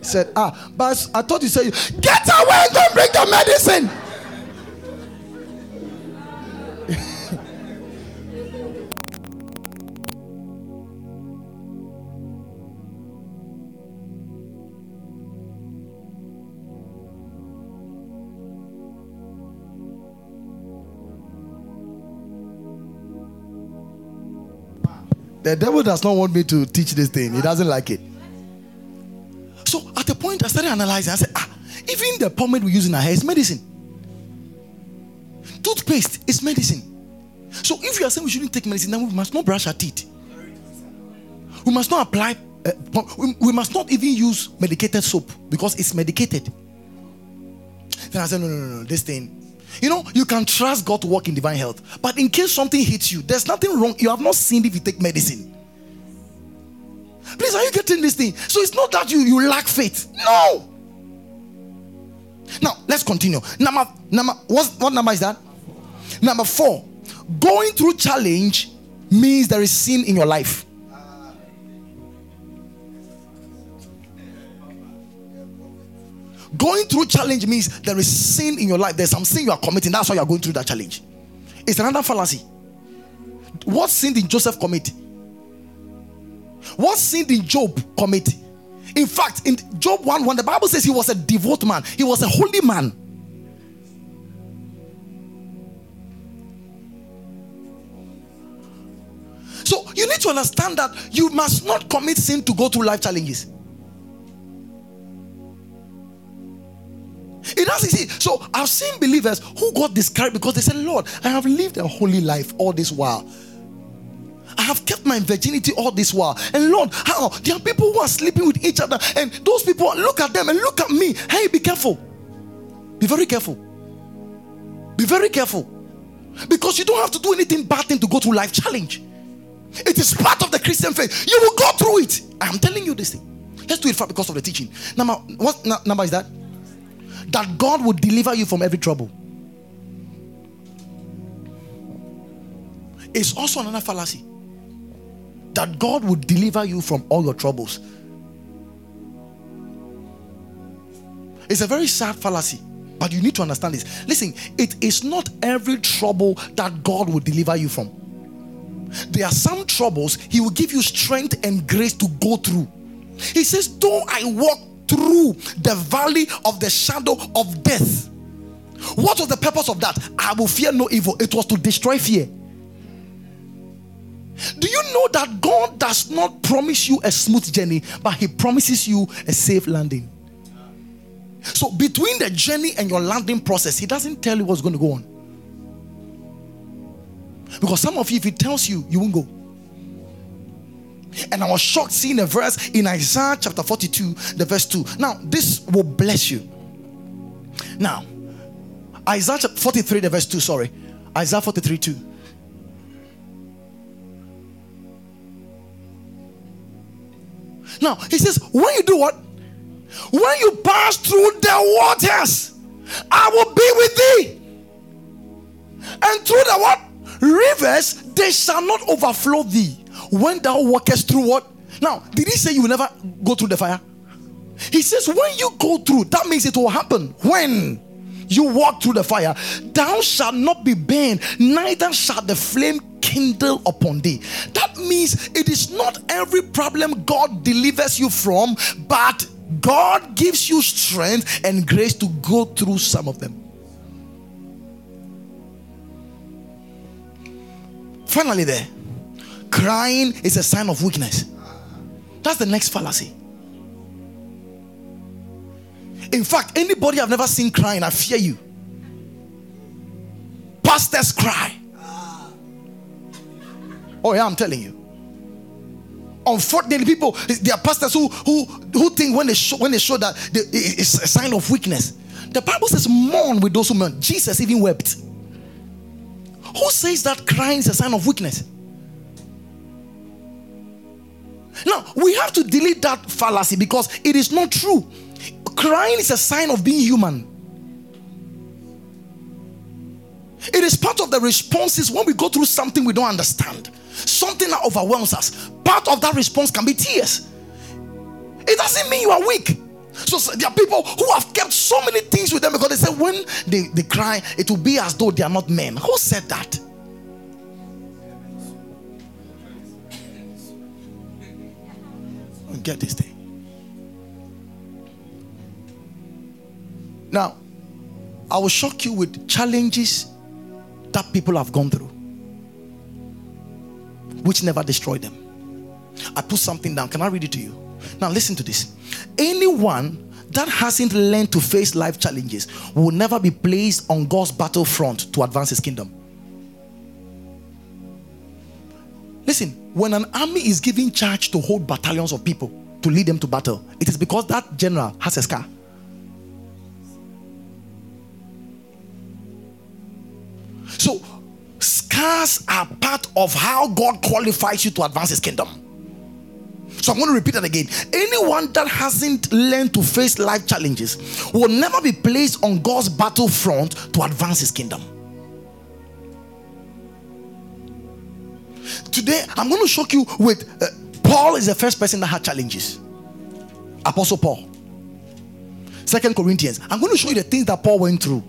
said, Ah, but I thought you said, Get away and don't bring the medicine. The devil does not want me to teach this thing. He doesn't like it. So at a point, I started analyzing. I said, ah, even the pomade we use in our hair is medicine. Toothpaste is medicine. So if you are saying we shouldn't take medicine, then we must not brush our teeth. We must not apply. Uh, we, we must not even use medicated soap because it's medicated. Then I said, no, no, no, no. This thing you know, you can trust God to work in divine health. But in case something hits you, there's nothing wrong. You have not sinned if you take medicine. Please, are you getting this thing? So it's not that you, you lack faith. No. Now, let's continue. Number, number what, what number is that? Number four. Going through challenge means there is sin in your life. Going through challenge means there is sin in your life. There's some sin you are committing. That's why you are going through that challenge. It's another fallacy. What sin did Joseph commit? What sin did Job commit? In fact, in Job 1 1, the Bible says he was a devout man, he was a holy man. So you need to understand that you must not commit sin to go through life challenges. It doesn't see. So I've seen believers who got discouraged because they said, Lord, I have lived a holy life all this while. I have kept my virginity all this while. And Lord, how there are people who are sleeping with each other, and those people look at them and look at me. Hey, be careful. Be very careful. Be very careful. Because you don't have to do anything bad thing to go through life challenge. It is part of the Christian faith. You will go through it. I am telling you this thing. Let's do it for because of the teaching. Number what number is that? That God will deliver you from every trouble. It's also another fallacy. That God will deliver you from all your troubles. It's a very sad fallacy, but you need to understand this. Listen, it is not every trouble that God will deliver you from. There are some troubles He will give you strength and grace to go through. He says, Though I walk through the valley of the shadow of death. What was the purpose of that? I will fear no evil. It was to destroy fear. Do you know that God does not promise you a smooth journey, but He promises you a safe landing? So, between the journey and your landing process, He doesn't tell you what's going to go on. Because some of you, if He tells you, you won't go. And I was shocked seeing a verse in Isaiah chapter 42, the verse 2. Now, this will bless you. Now, Isaiah 43, the verse 2, sorry. Isaiah 43, 2. Now, he says, when you do what? When you pass through the waters, I will be with thee. And through the what? Rivers, they shall not overflow thee when thou walkest through what? Now, did he say you will never go through the fire? He says, when you go through, that means it will happen. When you walk through the fire, thou shalt not be burned, neither shall the flame kindle upon thee. That means it is not every problem God delivers you from, but God gives you strength and grace to go through some of them. Finally, there. Crying is a sign of weakness. That's the next fallacy. In fact, anybody I've never seen crying, I fear you. Pastors cry. Oh, yeah, I'm telling you. Unfortunately, people, there are pastors who who who think when they show when they show that they, it's a sign of weakness. The Bible says, mourn with those who mourn. Jesus even wept. Who says that crying is a sign of weakness? Now, we have to delete that fallacy because it is not true. Crying is a sign of being human. It is part of the responses when we go through something we don't understand, something that overwhelms us. Part of that response can be tears. It doesn't mean you are weak. So there are people who have kept so many things with them because they say when they, they cry, it will be as though they are not men. Who said that? Get this thing. Now, I will shock you with challenges that people have gone through, which never destroyed them. I put something down. Can I read it to you? Now, listen to this. Anyone that hasn't learned to face life challenges will never be placed on God's battlefront to advance his kingdom. Listen, when an army is given charge to hold battalions of people to lead them to battle, it is because that general has a scar. So, scars are part of how God qualifies you to advance His kingdom. So, I'm going to repeat that again. Anyone that hasn't learned to face life challenges will never be placed on God's battlefront to advance His kingdom. Today, I'm going to shock you with uh, Paul is the first person that had challenges. Apostle Paul. Second Corinthians. I'm going to show you the things that Paul went through.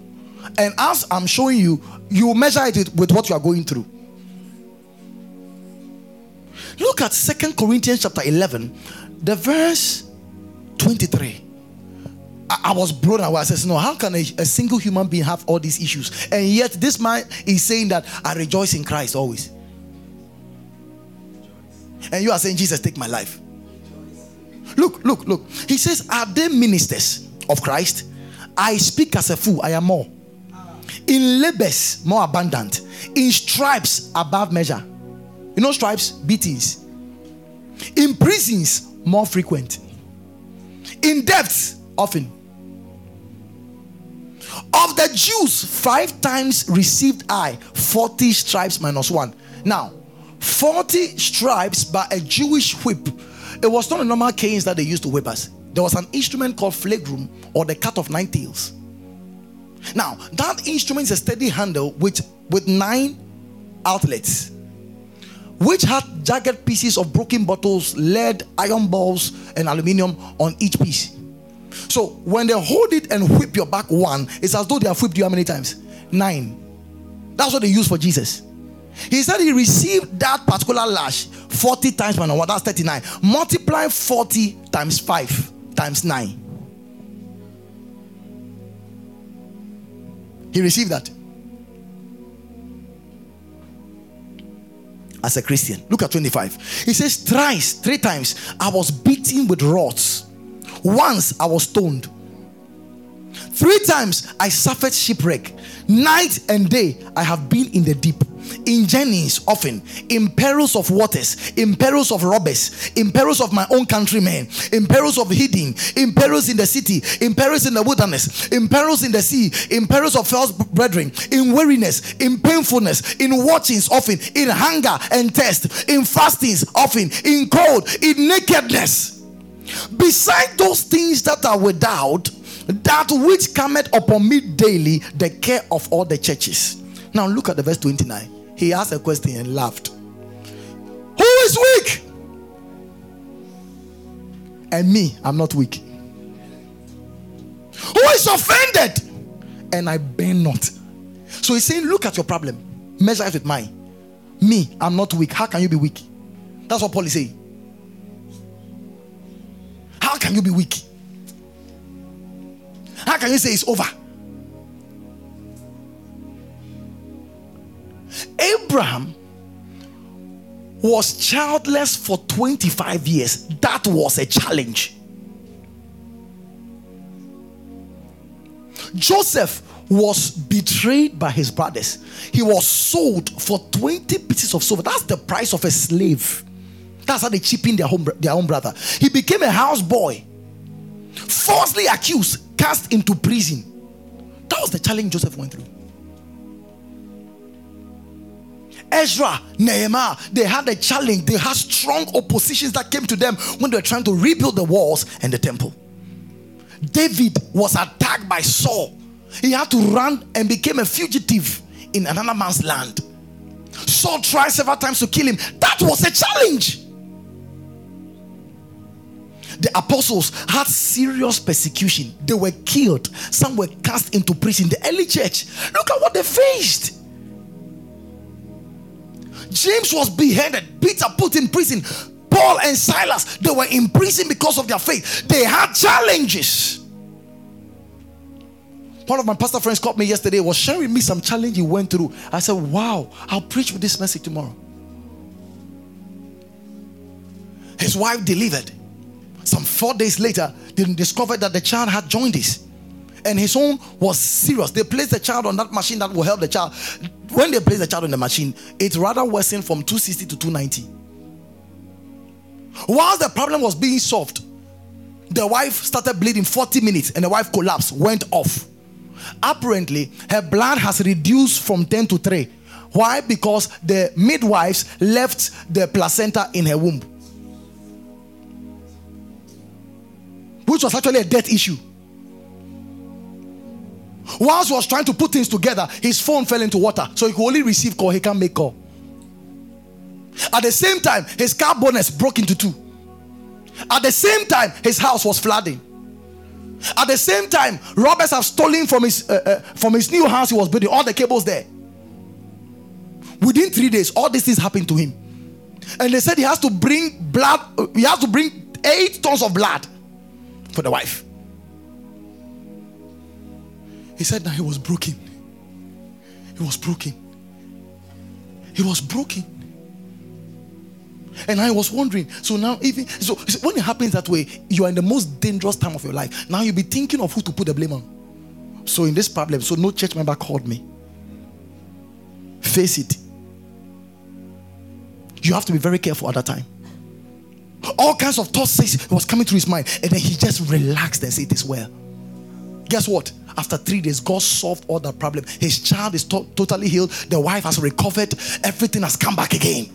And as I'm showing you, you measure it with what you are going through. Look at Second Corinthians chapter 11, the verse 23. I, was blown away. I said, No, how can a, a single human being have all these issues? And yet, this man is saying that I rejoice in Christ always. And you are saying, Jesus, take my life. Look, look, look. He says, Are they ministers of Christ? I speak as a fool, I am more. In labors, more abundant. In stripes, above measure. You know, stripes, beatings. In prisons, more frequent. In debts, often. Of the Jews, five times received I 40 stripes minus one. Now, 40 stripes by a Jewish whip. It was not a normal canes that they used to whip us. There was an instrument called flagrum or the cat of nine tails. Now, that instrument is a steady handle with, with nine outlets, which had jagged pieces of broken bottles, lead, iron balls, and aluminium on each piece. So when they hold it and whip your back one, it's as though they have whipped you how many times? Nine. That's what they use for Jesus. He said he received that particular lash 40 times by one. That's 39. Multiply 40 times 5 times 9. He received that. As a Christian. Look at 25. He says, Thrice, three times, I was beaten with rods. Once I was stoned. Three times I suffered shipwreck. Night and day I have been in the deep in journeys often, in perils of waters, in perils of robbers, in perils of my own countrymen, in perils of hidden, in perils in the city, in perils in the wilderness, in perils in the sea, in perils of false brethren, in weariness, in painfulness, in watchings often, in hunger and thirst, in fastings often, in cold, in nakedness. Beside those things that are without, that which cometh upon me daily, the care of all the churches. Now look at the verse 29. He asked a question and laughed. Who is weak? And me, I'm not weak. Who is offended? And I burn not. So he's saying, Look at your problem, measure it with mine. Me, I'm not weak. How can you be weak? That's what Paul is saying. How can you be weak? How can you say it's over? Abraham was childless for 25 years. That was a challenge. Joseph was betrayed by his brothers. He was sold for 20 pieces of silver. That's the price of a slave. That's how they cheapened their, their own brother. He became a houseboy, falsely accused, cast into prison. That was the challenge Joseph went through. Ezra, Nehemiah, they had a challenge. They had strong oppositions that came to them when they were trying to rebuild the walls and the temple. David was attacked by Saul. He had to run and became a fugitive in another man's land. Saul tried several times to kill him. That was a challenge. The apostles had serious persecution. They were killed. Some were cast into prison. The early church, look at what they faced. James was beheaded, Peter put in prison. Paul and Silas, they were in prison because of their faith. They had challenges. One of my pastor friends called me yesterday, was sharing me some challenge he went through. I said, Wow, I'll preach with this message tomorrow. His wife delivered. Some four days later, they discovered that the child had joined jaundice and his own was serious. They placed the child on that machine that will help the child. When they placed the child on the machine, it rather worsened from 260 to 290. Whilst the problem was being solved, the wife started bleeding 40 minutes and the wife collapsed, went off. Apparently, her blood has reduced from 10 to 3. Why? Because the midwives left the placenta in her womb, which was actually a death issue. Whilst was trying to put things together, his phone fell into water. So he could only receive call, he can't make call. At the same time, his car bonnet broke into two. At the same time, his house was flooding. At the same time, robbers have stolen from his uh, uh, from his new house he was building all the cables there. Within three days, all these things happened to him, and they said he has to bring blood. Uh, he has to bring eight tons of blood for the wife. He said that he was broken. He was broken. He was broken. And I was wondering, so now even so when it happens that way, you are in the most dangerous time of your life. Now you'll be thinking of who to put the blame on. So in this problem, so no church member called me. Face it. You have to be very careful at that time. All kinds of thoughts was coming through his mind, and then he just relaxed and said, It is well. Guess what? After three days, God solved all the problem. His child is to- totally healed. The wife has recovered. Everything has come back again.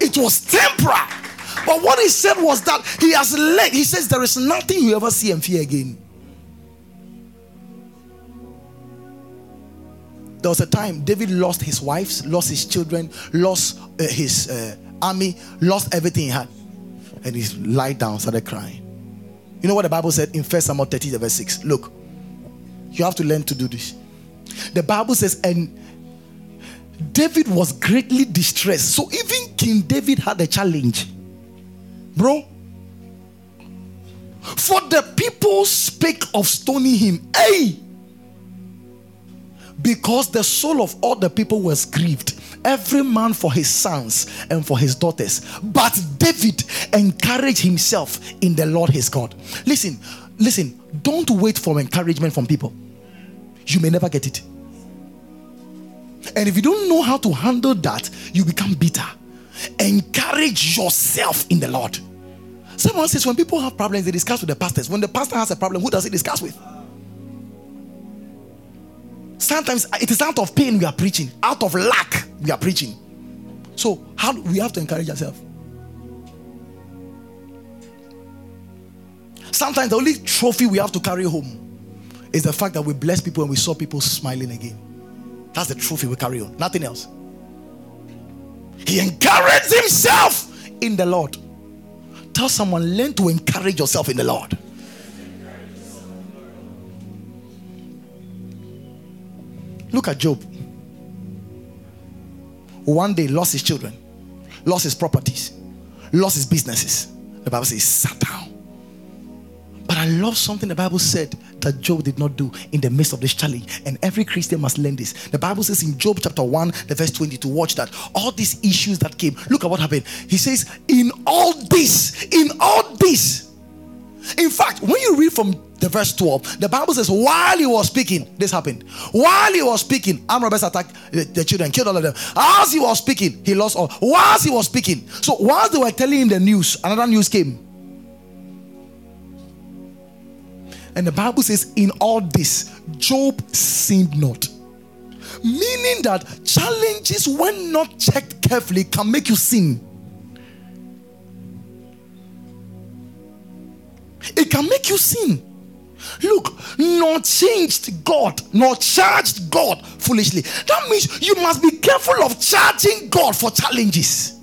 It was temporal. But what he said was that he has learned. He says there is nothing you ever see and fear again. There was a time David lost his wives, lost his children, lost uh, his uh, army, lost everything he had. And he lied down, started crying. You know what the Bible said in First Samuel 30, verse 6? Look, you have to learn to do this. The Bible says, and David was greatly distressed. So even King David had a challenge. Bro, for the people spake of stoning him. Hey! Because the soul of all the people was grieved, every man for his sons and for his daughters. But David encouraged himself in the Lord his God. Listen, listen, don't wait for encouragement from people. You may never get it. And if you don't know how to handle that, you become bitter. Encourage yourself in the Lord. Someone says when people have problems, they discuss with the pastors. When the pastor has a problem, who does he discuss with? Sometimes it is out of pain we are preaching, out of lack we are preaching. So how we have to encourage ourselves. Sometimes the only trophy we have to carry home is the fact that we bless people and we saw people smiling again. That's the trophy we carry on, nothing else. He encouraged himself in the Lord. Tell someone, learn to encourage yourself in the Lord. Look at Job. One day lost his children, lost his properties, lost his businesses. The Bible says sat down. But I love something the Bible said that Job did not do in the midst of this challenge. And every Christian must learn this. The Bible says in Job chapter 1, the verse 20, to watch that all these issues that came, look at what happened. He says, In all this, in all this. In fact, when you read from the verse 12, the Bible says, while he was speaking, this happened. While he was speaking, armed robbers attacked the, the children, killed all of them. As he was speaking, he lost all. Whilst he was speaking, so whilst they were telling him the news, another news came. And the Bible says, in all this, Job sinned not. Meaning that challenges, when not checked carefully, can make you sin. It can make you sin. Look, nor changed God, nor charged God foolishly. That means you must be careful of charging God for challenges.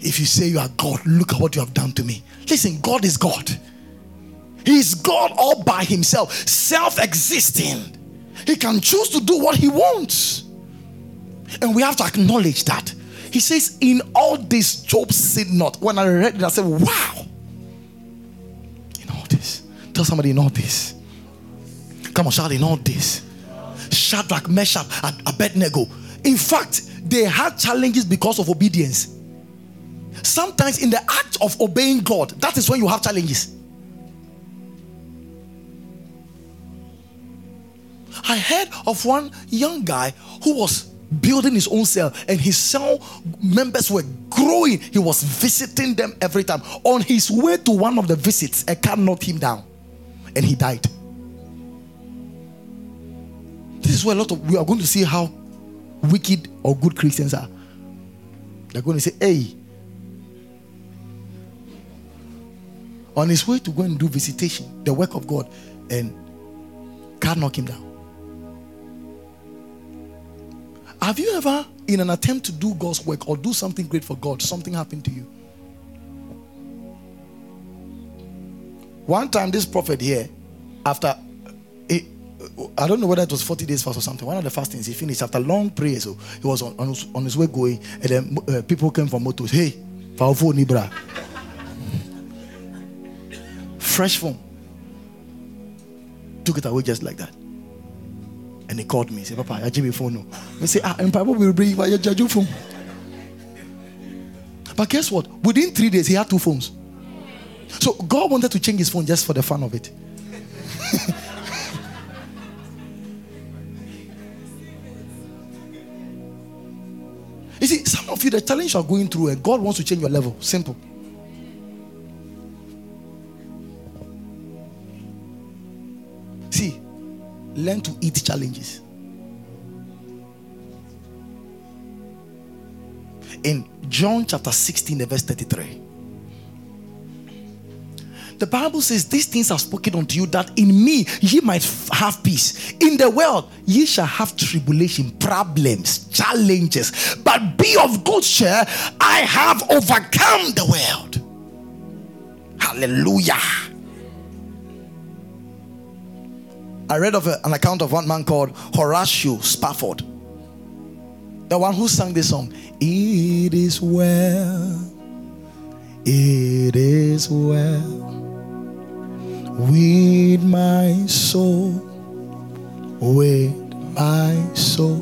If you say you are God, look at what you have done to me. Listen, God is God. He is God all by himself, self existing. He can choose to do what he wants. And we have to acknowledge that. He says, In all this, Job sinned not. When I read it, I said, Wow. In all this. Tell somebody, in all this. Come on, shout, in all this. Shadrach, Meshach, and Abednego. In fact, they had challenges because of obedience. Sometimes in the act of obeying God, that is when you have challenges. I heard of one young guy who was building his own cell and his cell members were growing. He was visiting them every time. On his way to one of the visits, a car knocked him down and he died. This is where a lot of we are going to see how wicked or good Christians are. They're going to say, Hey, on his way to go and do visitation, the work of God, and car knocked him down. Have you ever, in an attempt to do God's work or do something great for God, something happened to you? One time, this prophet here, after I don't know whether it was 40 days fast or something. One of the fastings he finished after long prayers. So he was on, on, his, on his way going, and then uh, people came from motos. Hey, Faufo Nibra fresh phone. Took it away just like that. And he called me. He said, Papa, I give me phone. No. I say, ah, and Papa will bring my judge phone. But guess what? Within three days, he had two phones. So God wanted to change his phone just for the fun of it. you see, some of you, the challenge you are going through, and God wants to change your level. Simple. Learn to eat challenges. In John chapter 16, verse 33. The Bible says, These things are spoken unto you that in me ye might have peace. In the world ye shall have tribulation, problems, challenges. But be of good cheer, I have overcome the world. Hallelujah. I read of a- an account of one man called Horatio Spafford, the one who sang this song. It is well, it is well with my soul, with my soul.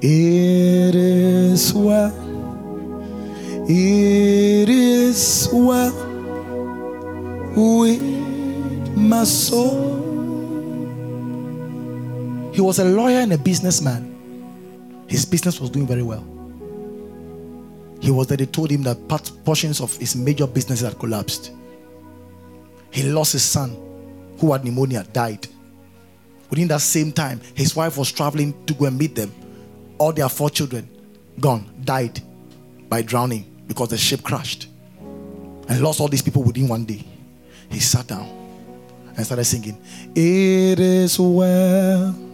It is well, it is well with my soul. He was a lawyer and a businessman. His business was doing very well. He was there, they told him that part, portions of his major business had collapsed. He lost his son, who had pneumonia, died. Within that same time, his wife was traveling to go and meet them. All their four children, gone, died by drowning because the ship crashed. And lost all these people within one day. He sat down and started singing, It is well.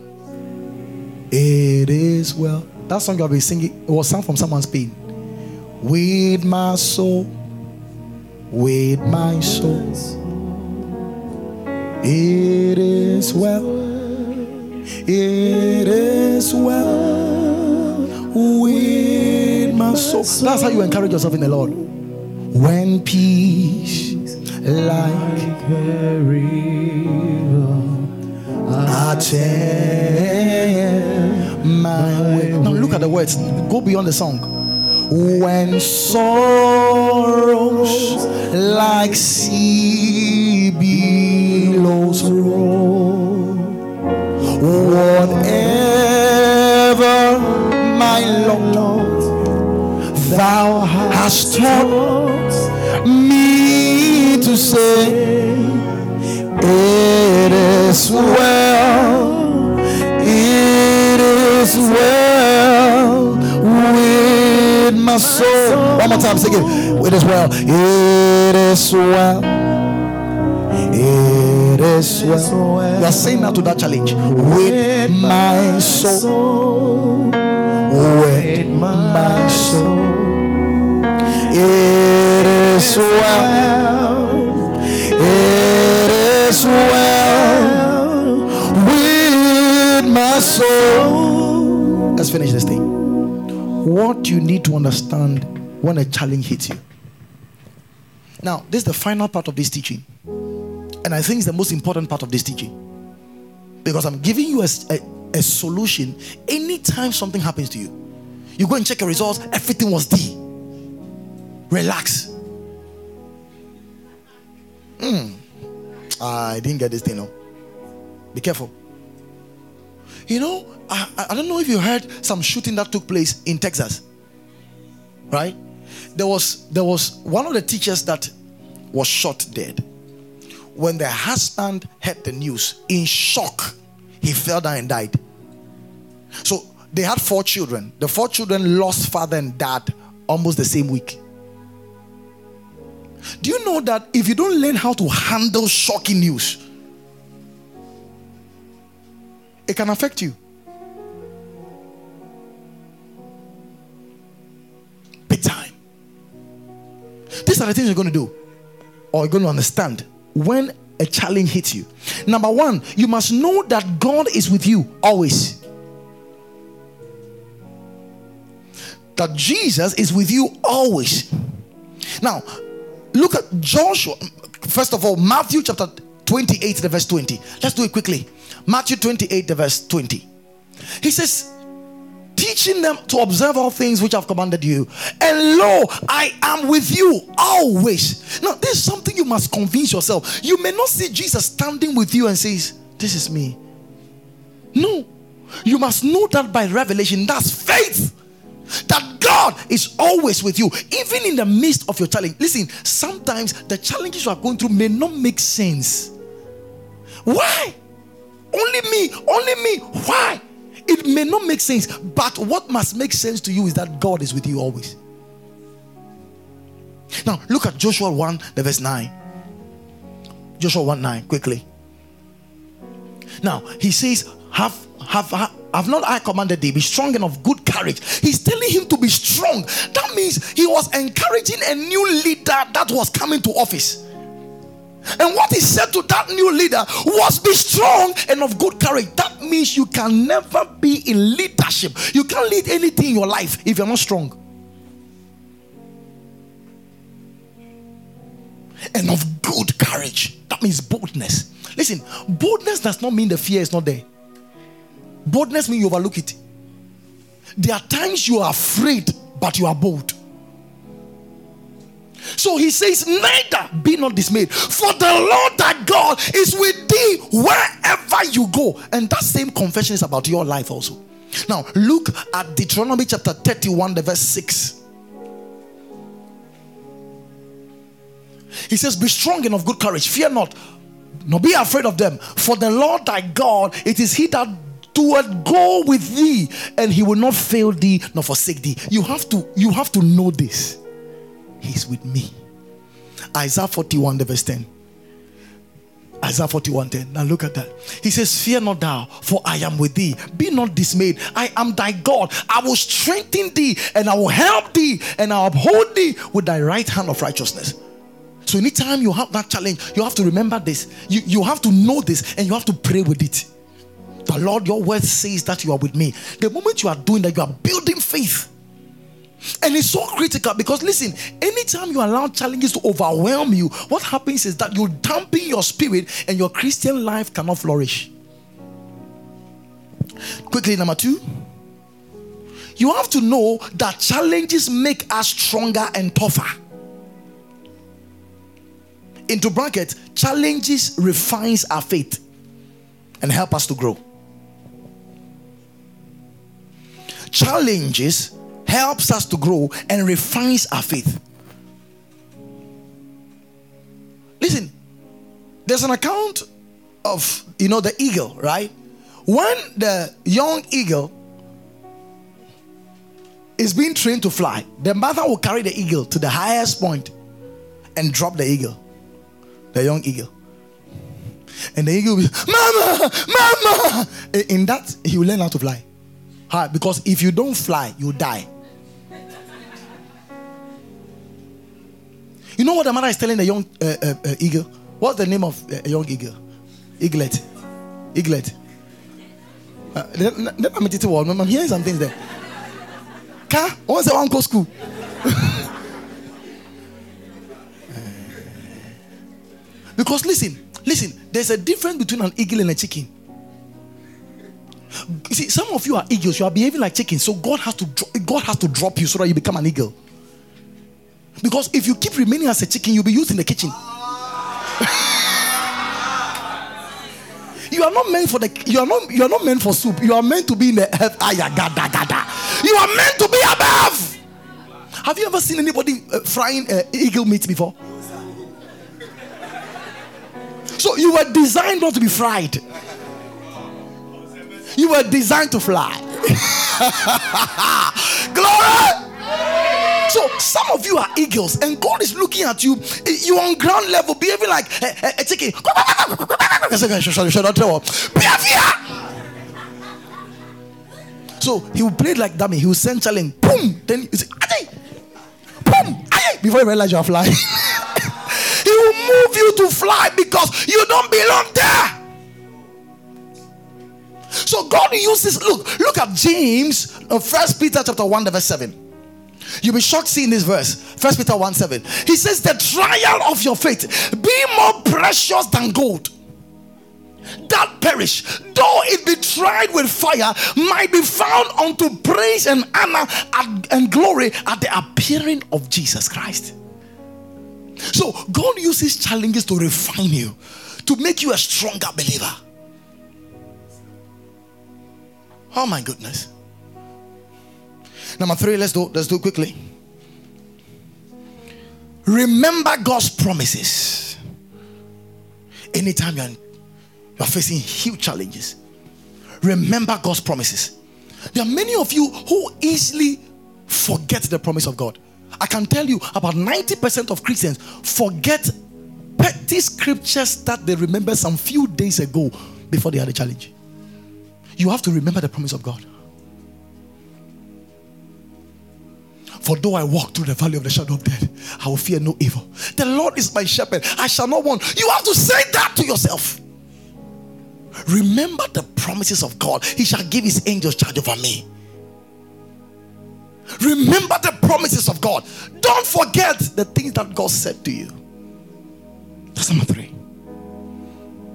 It is well. That song I've been singing, was sung from someone's pain. With my soul, with my soul. It is well. It is well with my soul. That's how you encourage yourself in the Lord. When peace like a river attend my way. Now look at the words. Go beyond the song. When sorrows like sea billows roll, whatever my Lord, thou hast taught me to say, it is well, is well with my soul. One more time, sing it. It is well, it is well. It is well. You are saying now to that challenge with my soul, with my soul. It is well. It is well with my soul. Let's finish this thing. What you need to understand when a challenge hits you. Now, this is the final part of this teaching. And I think it's the most important part of this teaching. Because I'm giving you a, a, a solution anytime something happens to you. You go and check your results, everything was D. Relax. Hmm. I didn't get this thing, no. Be careful. You know, I, I- don't know if you heard some shooting that took place in Texas. Right? There was there was one of the teachers that was shot dead. When the husband heard the news, in shock, he fell down and died. So they had four children. The four children lost father and dad almost the same week. Do you know that if you don't learn how to handle shocking news, it can affect you? These are the things you're going to do or you're going to understand when a challenge hits you. Number one, you must know that God is with you always. That Jesus is with you always. Now, look at Joshua. First of all, Matthew chapter 28, the verse 20. Let's do it quickly. Matthew 28, the verse 20. He says, teaching them to observe all things which I've commanded you. And lo, I am with you always. Now, this is something you must convince yourself. You may not see Jesus standing with you and says, This is me. No. You must know that by revelation. That's faith. That God is always with you, even in the midst of your challenge. Listen, sometimes the challenges you are going through may not make sense. Why? Only me, only me. Why? It may not make sense, but what must make sense to you is that God is with you always. Now, look at Joshua 1, the verse 9. Joshua 1 9, quickly. Now, he says, Have, have, have, have not I commanded thee, be strong and of good courage. He's telling him to be strong. That means he was encouraging a new leader that was coming to office. And what he said to that new leader was be strong and of good courage. That means you can never be in leadership. You can't lead anything in your life if you're not strong. And of good courage. That means boldness. Listen, boldness does not mean the fear is not there. Boldness means you overlook it. There are times you are afraid, but you are bold. So he says, Neither be not dismayed, for the Lord thy God is with thee wherever you go. And that same confession is about your life also. Now, look at Deuteronomy chapter 31, the verse 6. He says, Be strong and of good courage, fear not, nor be afraid of them, for the Lord thy God, it is he that doeth go with thee, and he will not fail thee nor forsake thee. You have to, you have to know this. He's with me. Isaiah 41, the verse 10. Isaiah 41 10. Now look at that. He says, Fear not thou, for I am with thee. Be not dismayed. I am thy God. I will strengthen thee, and I will help thee, and I will uphold thee with thy right hand of righteousness. So anytime you have that challenge, you have to remember this. You, you have to know this, and you have to pray with it. The Lord, your word says that you are with me. The moment you are doing that, you are building faith. And it's so critical because listen, anytime you allow challenges to overwhelm you, what happens is that you dampen your spirit and your Christian life cannot flourish. Quickly, number two, you have to know that challenges make us stronger and tougher. Into bracket, challenges refines our faith and help us to grow. Challenges helps us to grow and refines our faith. Listen, there's an account of, you know, the eagle, right? When the young eagle is being trained to fly, the mother will carry the eagle to the highest point and drop the eagle, the young eagle. And the eagle will be, Mama, Mama. In that, he will learn how to fly. Because if you don't fly, you die. You know what the mother is telling the young uh, uh, uh, eagle? What's the name of a young eagle? Eaglet. Eaglet. Uh, I'm hearing some things there. Car, once I want to go school. because listen, listen, there's a difference between an eagle and a chicken. You see, some of you are eagles, you are behaving like chickens, so God has to God has to drop you so that you become an eagle. Because if you keep remaining as a chicken, you'll be used in the kitchen. you are not meant for the you are not you are not meant for soup. You are meant to be in the earth. You are meant to be above. Have you ever seen anybody uh, frying uh, eagle meat before? So you were designed not to be fried. You were designed to fly. Glory. So some of you are eagles, and God is looking at you. Eh, You're on ground level, behaving like a, a, chicken. So he will play like dummy. He will send challenge. Boom. Then you say, boom. Before you realize you are flying. he will move you to fly because you don't belong there. So God uses look, look at James, uh, First Peter chapter 1, verse 7. You'll be shocked seeing this verse. First Peter 1 7. He says, The trial of your faith be more precious than gold. That perish, though it be tried with fire, might be found unto praise and honor and glory at the appearing of Jesus Christ. So God uses challenges to refine you, to make you a stronger believer. Oh my goodness. Number three, let's do let's do quickly. Remember God's promises. Anytime you're, you're facing huge challenges, remember God's promises. There are many of you who easily forget the promise of God. I can tell you about 90% of Christians forget petty scriptures that they remember some few days ago before they had a challenge. You have to remember the promise of God. For though I walk through the valley of the shadow of death, I will fear no evil. The Lord is my shepherd, I shall not want. You have to say that to yourself. Remember the promises of God. He shall give his angels charge over me. Remember the promises of God. Don't forget the things that God said to you. That's number three.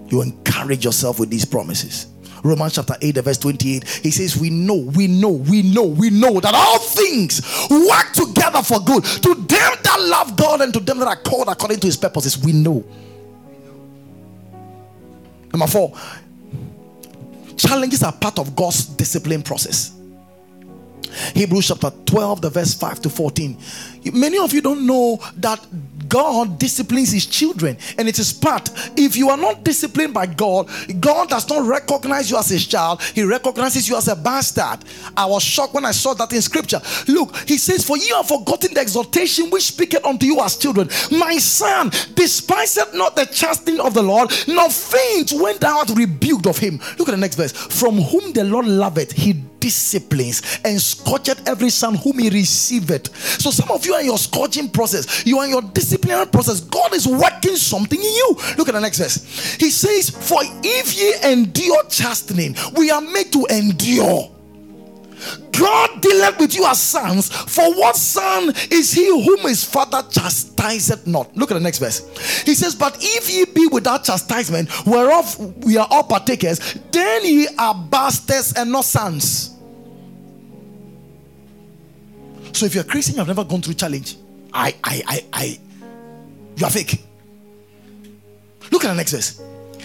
You encourage yourself with these promises. Romans chapter 8, verse 28, he says, We know, we know, we know, we know that all things work together for good to them that love God and to them that are called according to his purposes. We know. Number four, challenges are part of God's discipline process. Hebrews chapter 12, the verse 5 to 14. Many of you don't know that God disciplines his children, and it is part. If you are not disciplined by God, God does not recognize you as his child, he recognizes you as a bastard. I was shocked when I saw that in scripture. Look, he says, For you have forgotten the exhortation which speaketh unto you as children. My son, despiseth not the chastening of the Lord, nor faint when thou art rebuked of him. Look at the next verse. From whom the Lord loveth, he disciplines and scourgeth every son whom he receiveth. So some of you are in your scourging process, you are in your disciplinary process. God is working something in you. Look at the next verse. He says, For if ye endure chastening, we are made to endure. God dealeth with you as sons. For what son is he whom his father chastiseth not? Look at the next verse. He says, But if ye be without chastisement, whereof we are all partakers, then ye are bastards and not sons. So if you're a Christian, you have never gone through challenge. I, I, I, I, you are fake. Look at the next verse.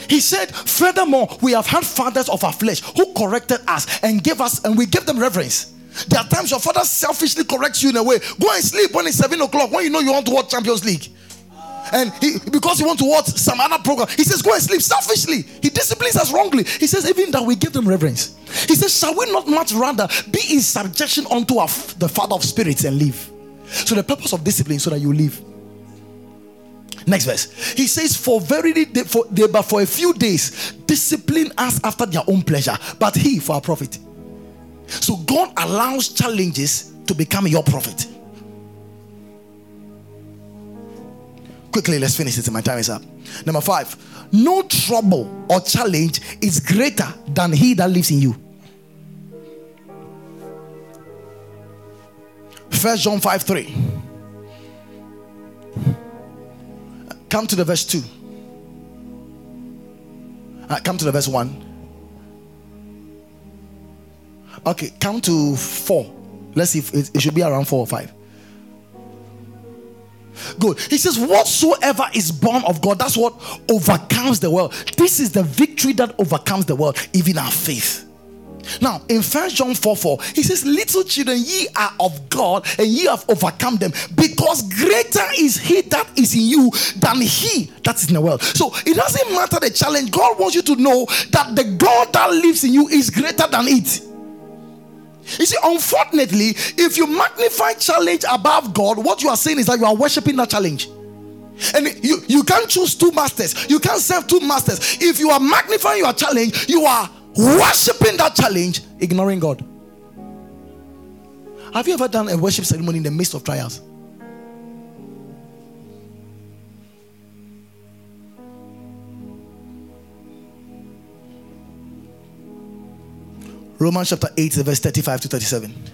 He said, Furthermore, we have had fathers of our flesh who corrected us and gave us, and we give them reverence. There are times your father selfishly corrects you in a way. Go and sleep when it's seven o'clock when you know you want to watch Champions League. And he, because you want to watch some other program, he says, Go and sleep selfishly. He disciplines us wrongly. He says, Even that we give them reverence. He says, Shall we not much rather be in subjection unto our, the Father of spirits and live? So, the purpose of discipline so that you live. Next verse. He says, For verily they, for, but for a few days discipline us after their own pleasure, but he for our profit. So God allows challenges to become your profit. Quickly, let's finish it. My time is up. Number five, no trouble or challenge is greater than he that lives in you. First John 5 3. Come to the verse 2. Uh, come to the verse 1. Okay, come to 4. Let's see if it, it should be around 4 or 5. Good. He says, Whatsoever is born of God, that's what overcomes the world. This is the victory that overcomes the world, even our faith. Now, in First John 4 4, he says, Little children, ye are of God, and ye have overcome them, because greater is he that is in you than he that is in the world. So it doesn't matter the challenge. God wants you to know that the God that lives in you is greater than it. You see, unfortunately, if you magnify challenge above God, what you are saying is that you are worshiping that challenge. And you, you can't choose two masters, you can't serve two masters. If you are magnifying your challenge, you are worshiping that challenge, ignoring God. Have you ever done a worship ceremony in the midst of trials? Romans chapter 8, verse 35 to 37.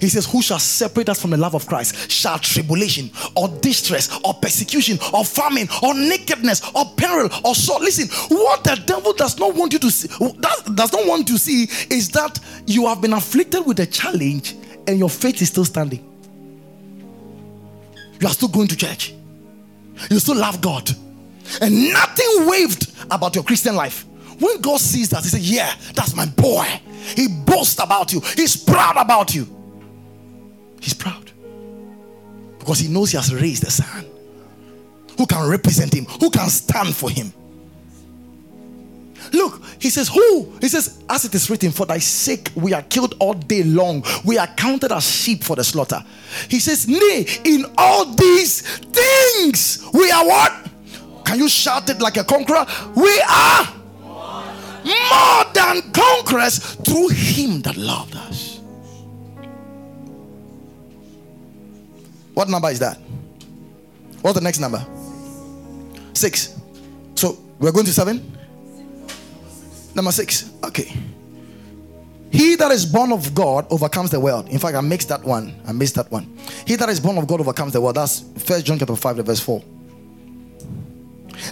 He says, Who shall separate us from the love of Christ? Shall tribulation or distress or persecution or famine or nakedness or peril or sword? Listen, what the devil does not want you to see, does, not want to see is that you have been afflicted with a challenge and your faith is still standing. You are still going to church. You still love God. And nothing waved about your Christian life. When God sees that, He says, Yeah, that's my boy. He boasts about you, He's proud about you. He's proud because He knows He has raised a son who can represent Him, who can stand for Him. Look, he says, Who? He says, As it is written, For thy sake we are killed all day long. We are counted as sheep for the slaughter. He says, Nay, in all these things we are what? Can you shout it like a conqueror? We are more than conquerors through him that loved us. What number is that? What's the next number? Six. So we're going to seven? Number six. Okay. He that is born of God overcomes the world. In fact, I mixed that one. I missed that one. He that is born of God overcomes the world. That's First John chapter 5, verse 4.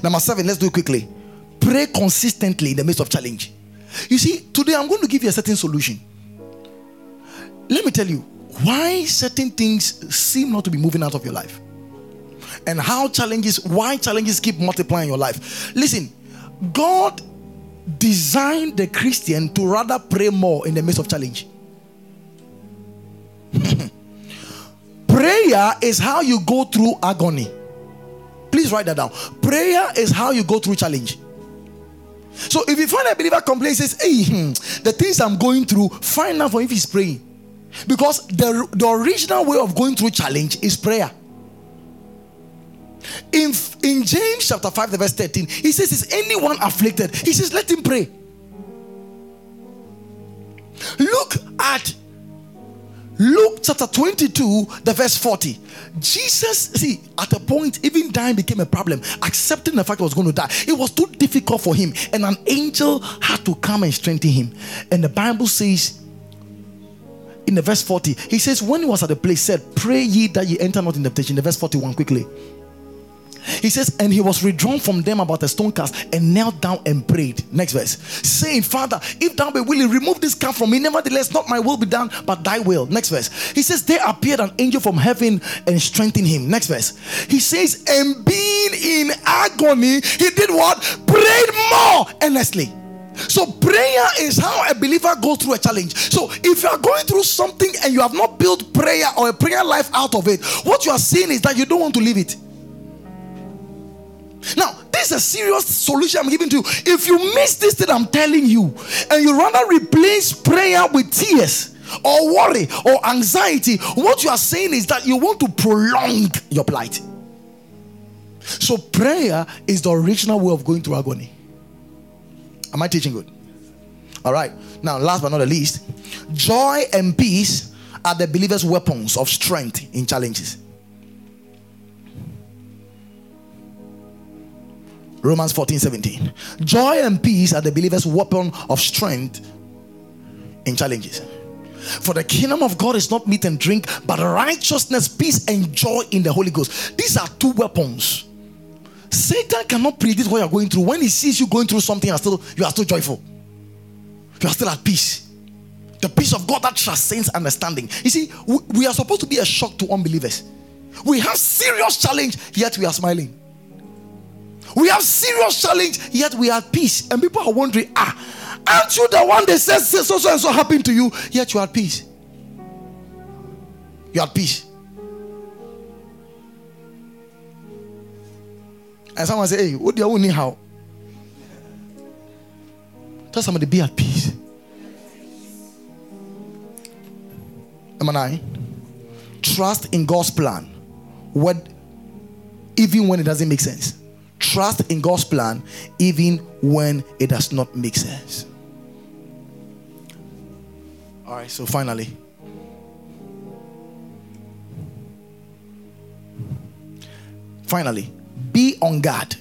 Number seven, let's do it quickly. Pray consistently in the midst of challenge. You see, today I'm going to give you a certain solution. Let me tell you why certain things seem not to be moving out of your life. And how challenges, why challenges keep multiplying your life. Listen, God designed the Christian to rather pray more in the midst of challenge. Prayer is how you go through agony. Please write that down. Prayer is how you go through challenge. So if you find a believer complains, says, Hey, hmm, the things I'm going through, find out for if he's praying. Because the, the original way of going through challenge is prayer. In, in James chapter 5, verse 13, he says, Is anyone afflicted? He says, Let him pray. Look at Luke chapter 22, the verse 40. Jesus, see, at a point, even dying became a problem. Accepting the fact he was going to die, it was too difficult for him, and an angel had to come and strengthen him. And the Bible says, in the verse 40, he says, When he was at the place, said, Pray ye that ye enter not in temptation. The verse 41 quickly. He says, and he was withdrawn from them about a stone cast and knelt down and prayed. Next verse. Saying, Father, if thou be willing, remove this cup from me. Nevertheless, not my will be done, but thy will. Next verse. He says, There appeared an angel from heaven and strengthened him. Next verse. He says, And being in agony, he did what? Prayed more earnestly. So, prayer is how a believer goes through a challenge. So, if you are going through something and you have not built prayer or a prayer life out of it, what you are saying is that you don't want to leave it. Now, this is a serious solution I'm giving to you. If you miss this thing I'm telling you, and you rather replace prayer with tears or worry or anxiety, what you are saying is that you want to prolong your plight. So, prayer is the original way of going through agony. Am I teaching good? All right. Now, last but not the least, joy and peace are the believer's weapons of strength in challenges. Romans 14 17. Joy and peace are the believer's weapon of strength in challenges. For the kingdom of God is not meat and drink, but righteousness, peace, and joy in the Holy Ghost. These are two weapons. Satan cannot predict what you're going through. When he sees you going through something, you are still, you are still joyful. You are still at peace. The peace of God that transcends understanding. You see, we are supposed to be a shock to unbelievers. We have serious challenge, yet we are smiling. We have serious challenge, yet we are at peace. And people are wondering, ah, aren't you the one that says so, so and so happened to you? Yet you are at peace. You are at peace. And someone say, hey, what do you need how? Tell somebody be at peace. Number nine, trust in God's plan. What even when it doesn't make sense. Trust in God's plan even when it does not make sense. All right, so finally, finally, be on guard.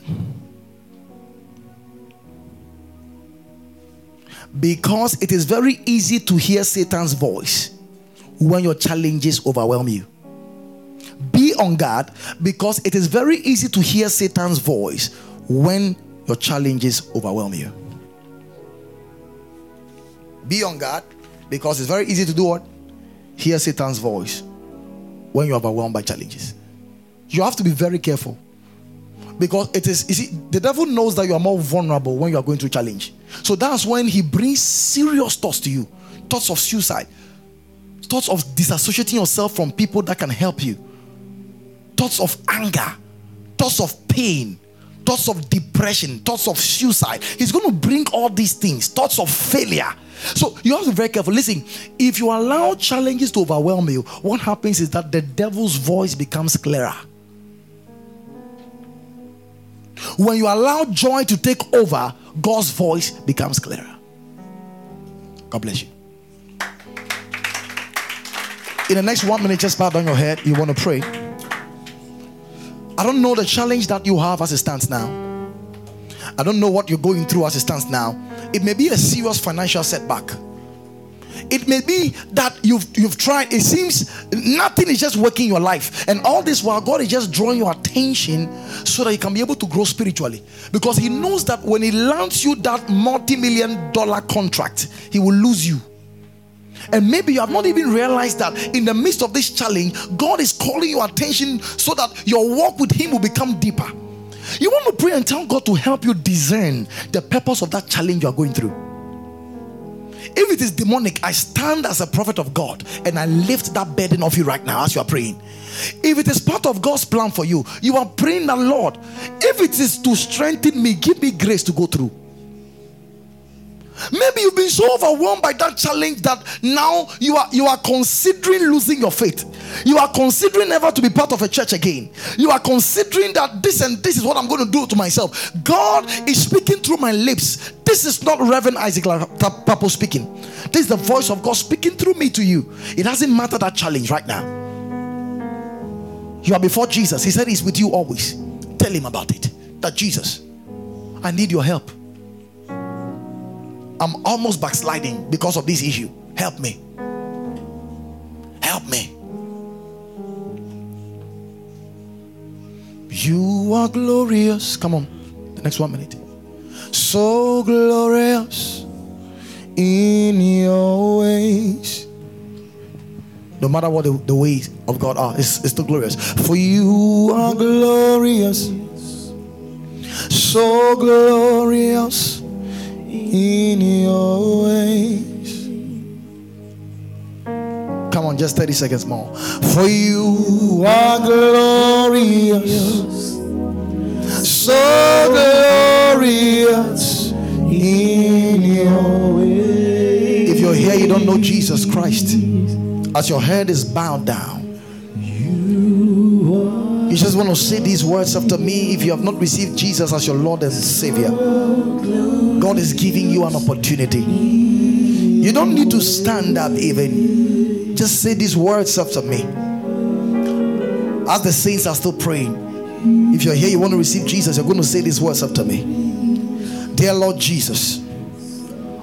Because it is very easy to hear Satan's voice when your challenges overwhelm you be on guard because it is very easy to hear Satan's voice when your challenges overwhelm you. Be on guard because it's very easy to do what? Hear Satan's voice when you're overwhelmed by challenges. You have to be very careful because it is you see the devil knows that you are more vulnerable when you are going through challenge so that's when he brings serious thoughts to you thoughts of suicide thoughts of disassociating yourself from people that can help you thoughts of anger, thoughts of pain, thoughts of depression, thoughts of suicide. He's going to bring all these things, thoughts of failure. So you have to be very careful. Listen, if you allow challenges to overwhelm you, what happens is that the devil's voice becomes clearer. When you allow joy to take over, God's voice becomes clearer. God bless you. In the next one minute, just bow down your head. You want to pray. I don't know the challenge that you have as it stands now. I don't know what you're going through as it stands now. It may be a serious financial setback. It may be that you've you've tried. It seems nothing is just working your life, and all this while God is just drawing your attention so that you can be able to grow spiritually. Because He knows that when He lands you that multi-million dollar contract, He will lose you. And maybe you have not even realized that in the midst of this challenge, God is calling your attention so that your walk with Him will become deeper. You want to pray and tell God to help you discern the purpose of that challenge you are going through. If it is demonic, I stand as a prophet of God and I lift that burden off you right now as you are praying. If it is part of God's plan for you, you are praying the Lord, if it is to strengthen me, give me grace to go through. Maybe you've been so overwhelmed by that challenge that now you are you are considering losing your faith. You are considering never to be part of a church again. You are considering that this and this is what I'm going to do to myself. God is speaking through my lips. This is not Reverend Isaac Papo speaking. This is the voice of God speaking through me to you. It doesn't matter that challenge right now. You are before Jesus. He said he's with you always. Tell him about it. That Jesus, I need your help. I'm almost backsliding because of this issue. Help me. Help me. You are glorious. Come on. The next one minute. So glorious in your ways. No matter what the, the ways of God are, it's, it's still glorious. For you are glorious. So glorious in your ways. Come on, just 30 seconds more. For you are glorious, so glorious in your ways. If you're here, you don't know Jesus Christ, as your head is bowed down. You just want to say these words after me if you have not received Jesus as your Lord and Savior. God is giving you an opportunity. You don't need to stand up even. Just say these words after me. As the saints are still praying, if you're here, you want to receive Jesus, you're going to say these words after me. Dear Lord Jesus,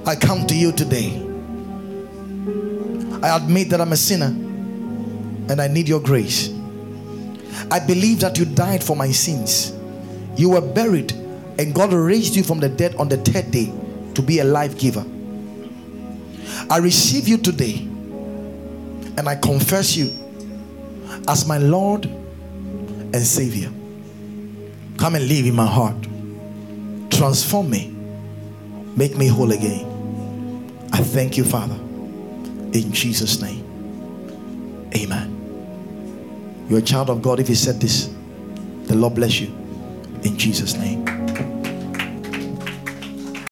I come to you today. I admit that I'm a sinner and I need your grace. I believe that you died for my sins. You were buried, and God raised you from the dead on the third day to be a life giver. I receive you today, and I confess you as my Lord and Savior. Come and live in my heart. Transform me. Make me whole again. I thank you, Father. In Jesus' name. Amen. You're a child of God if you said this. The Lord bless you. In Jesus' name.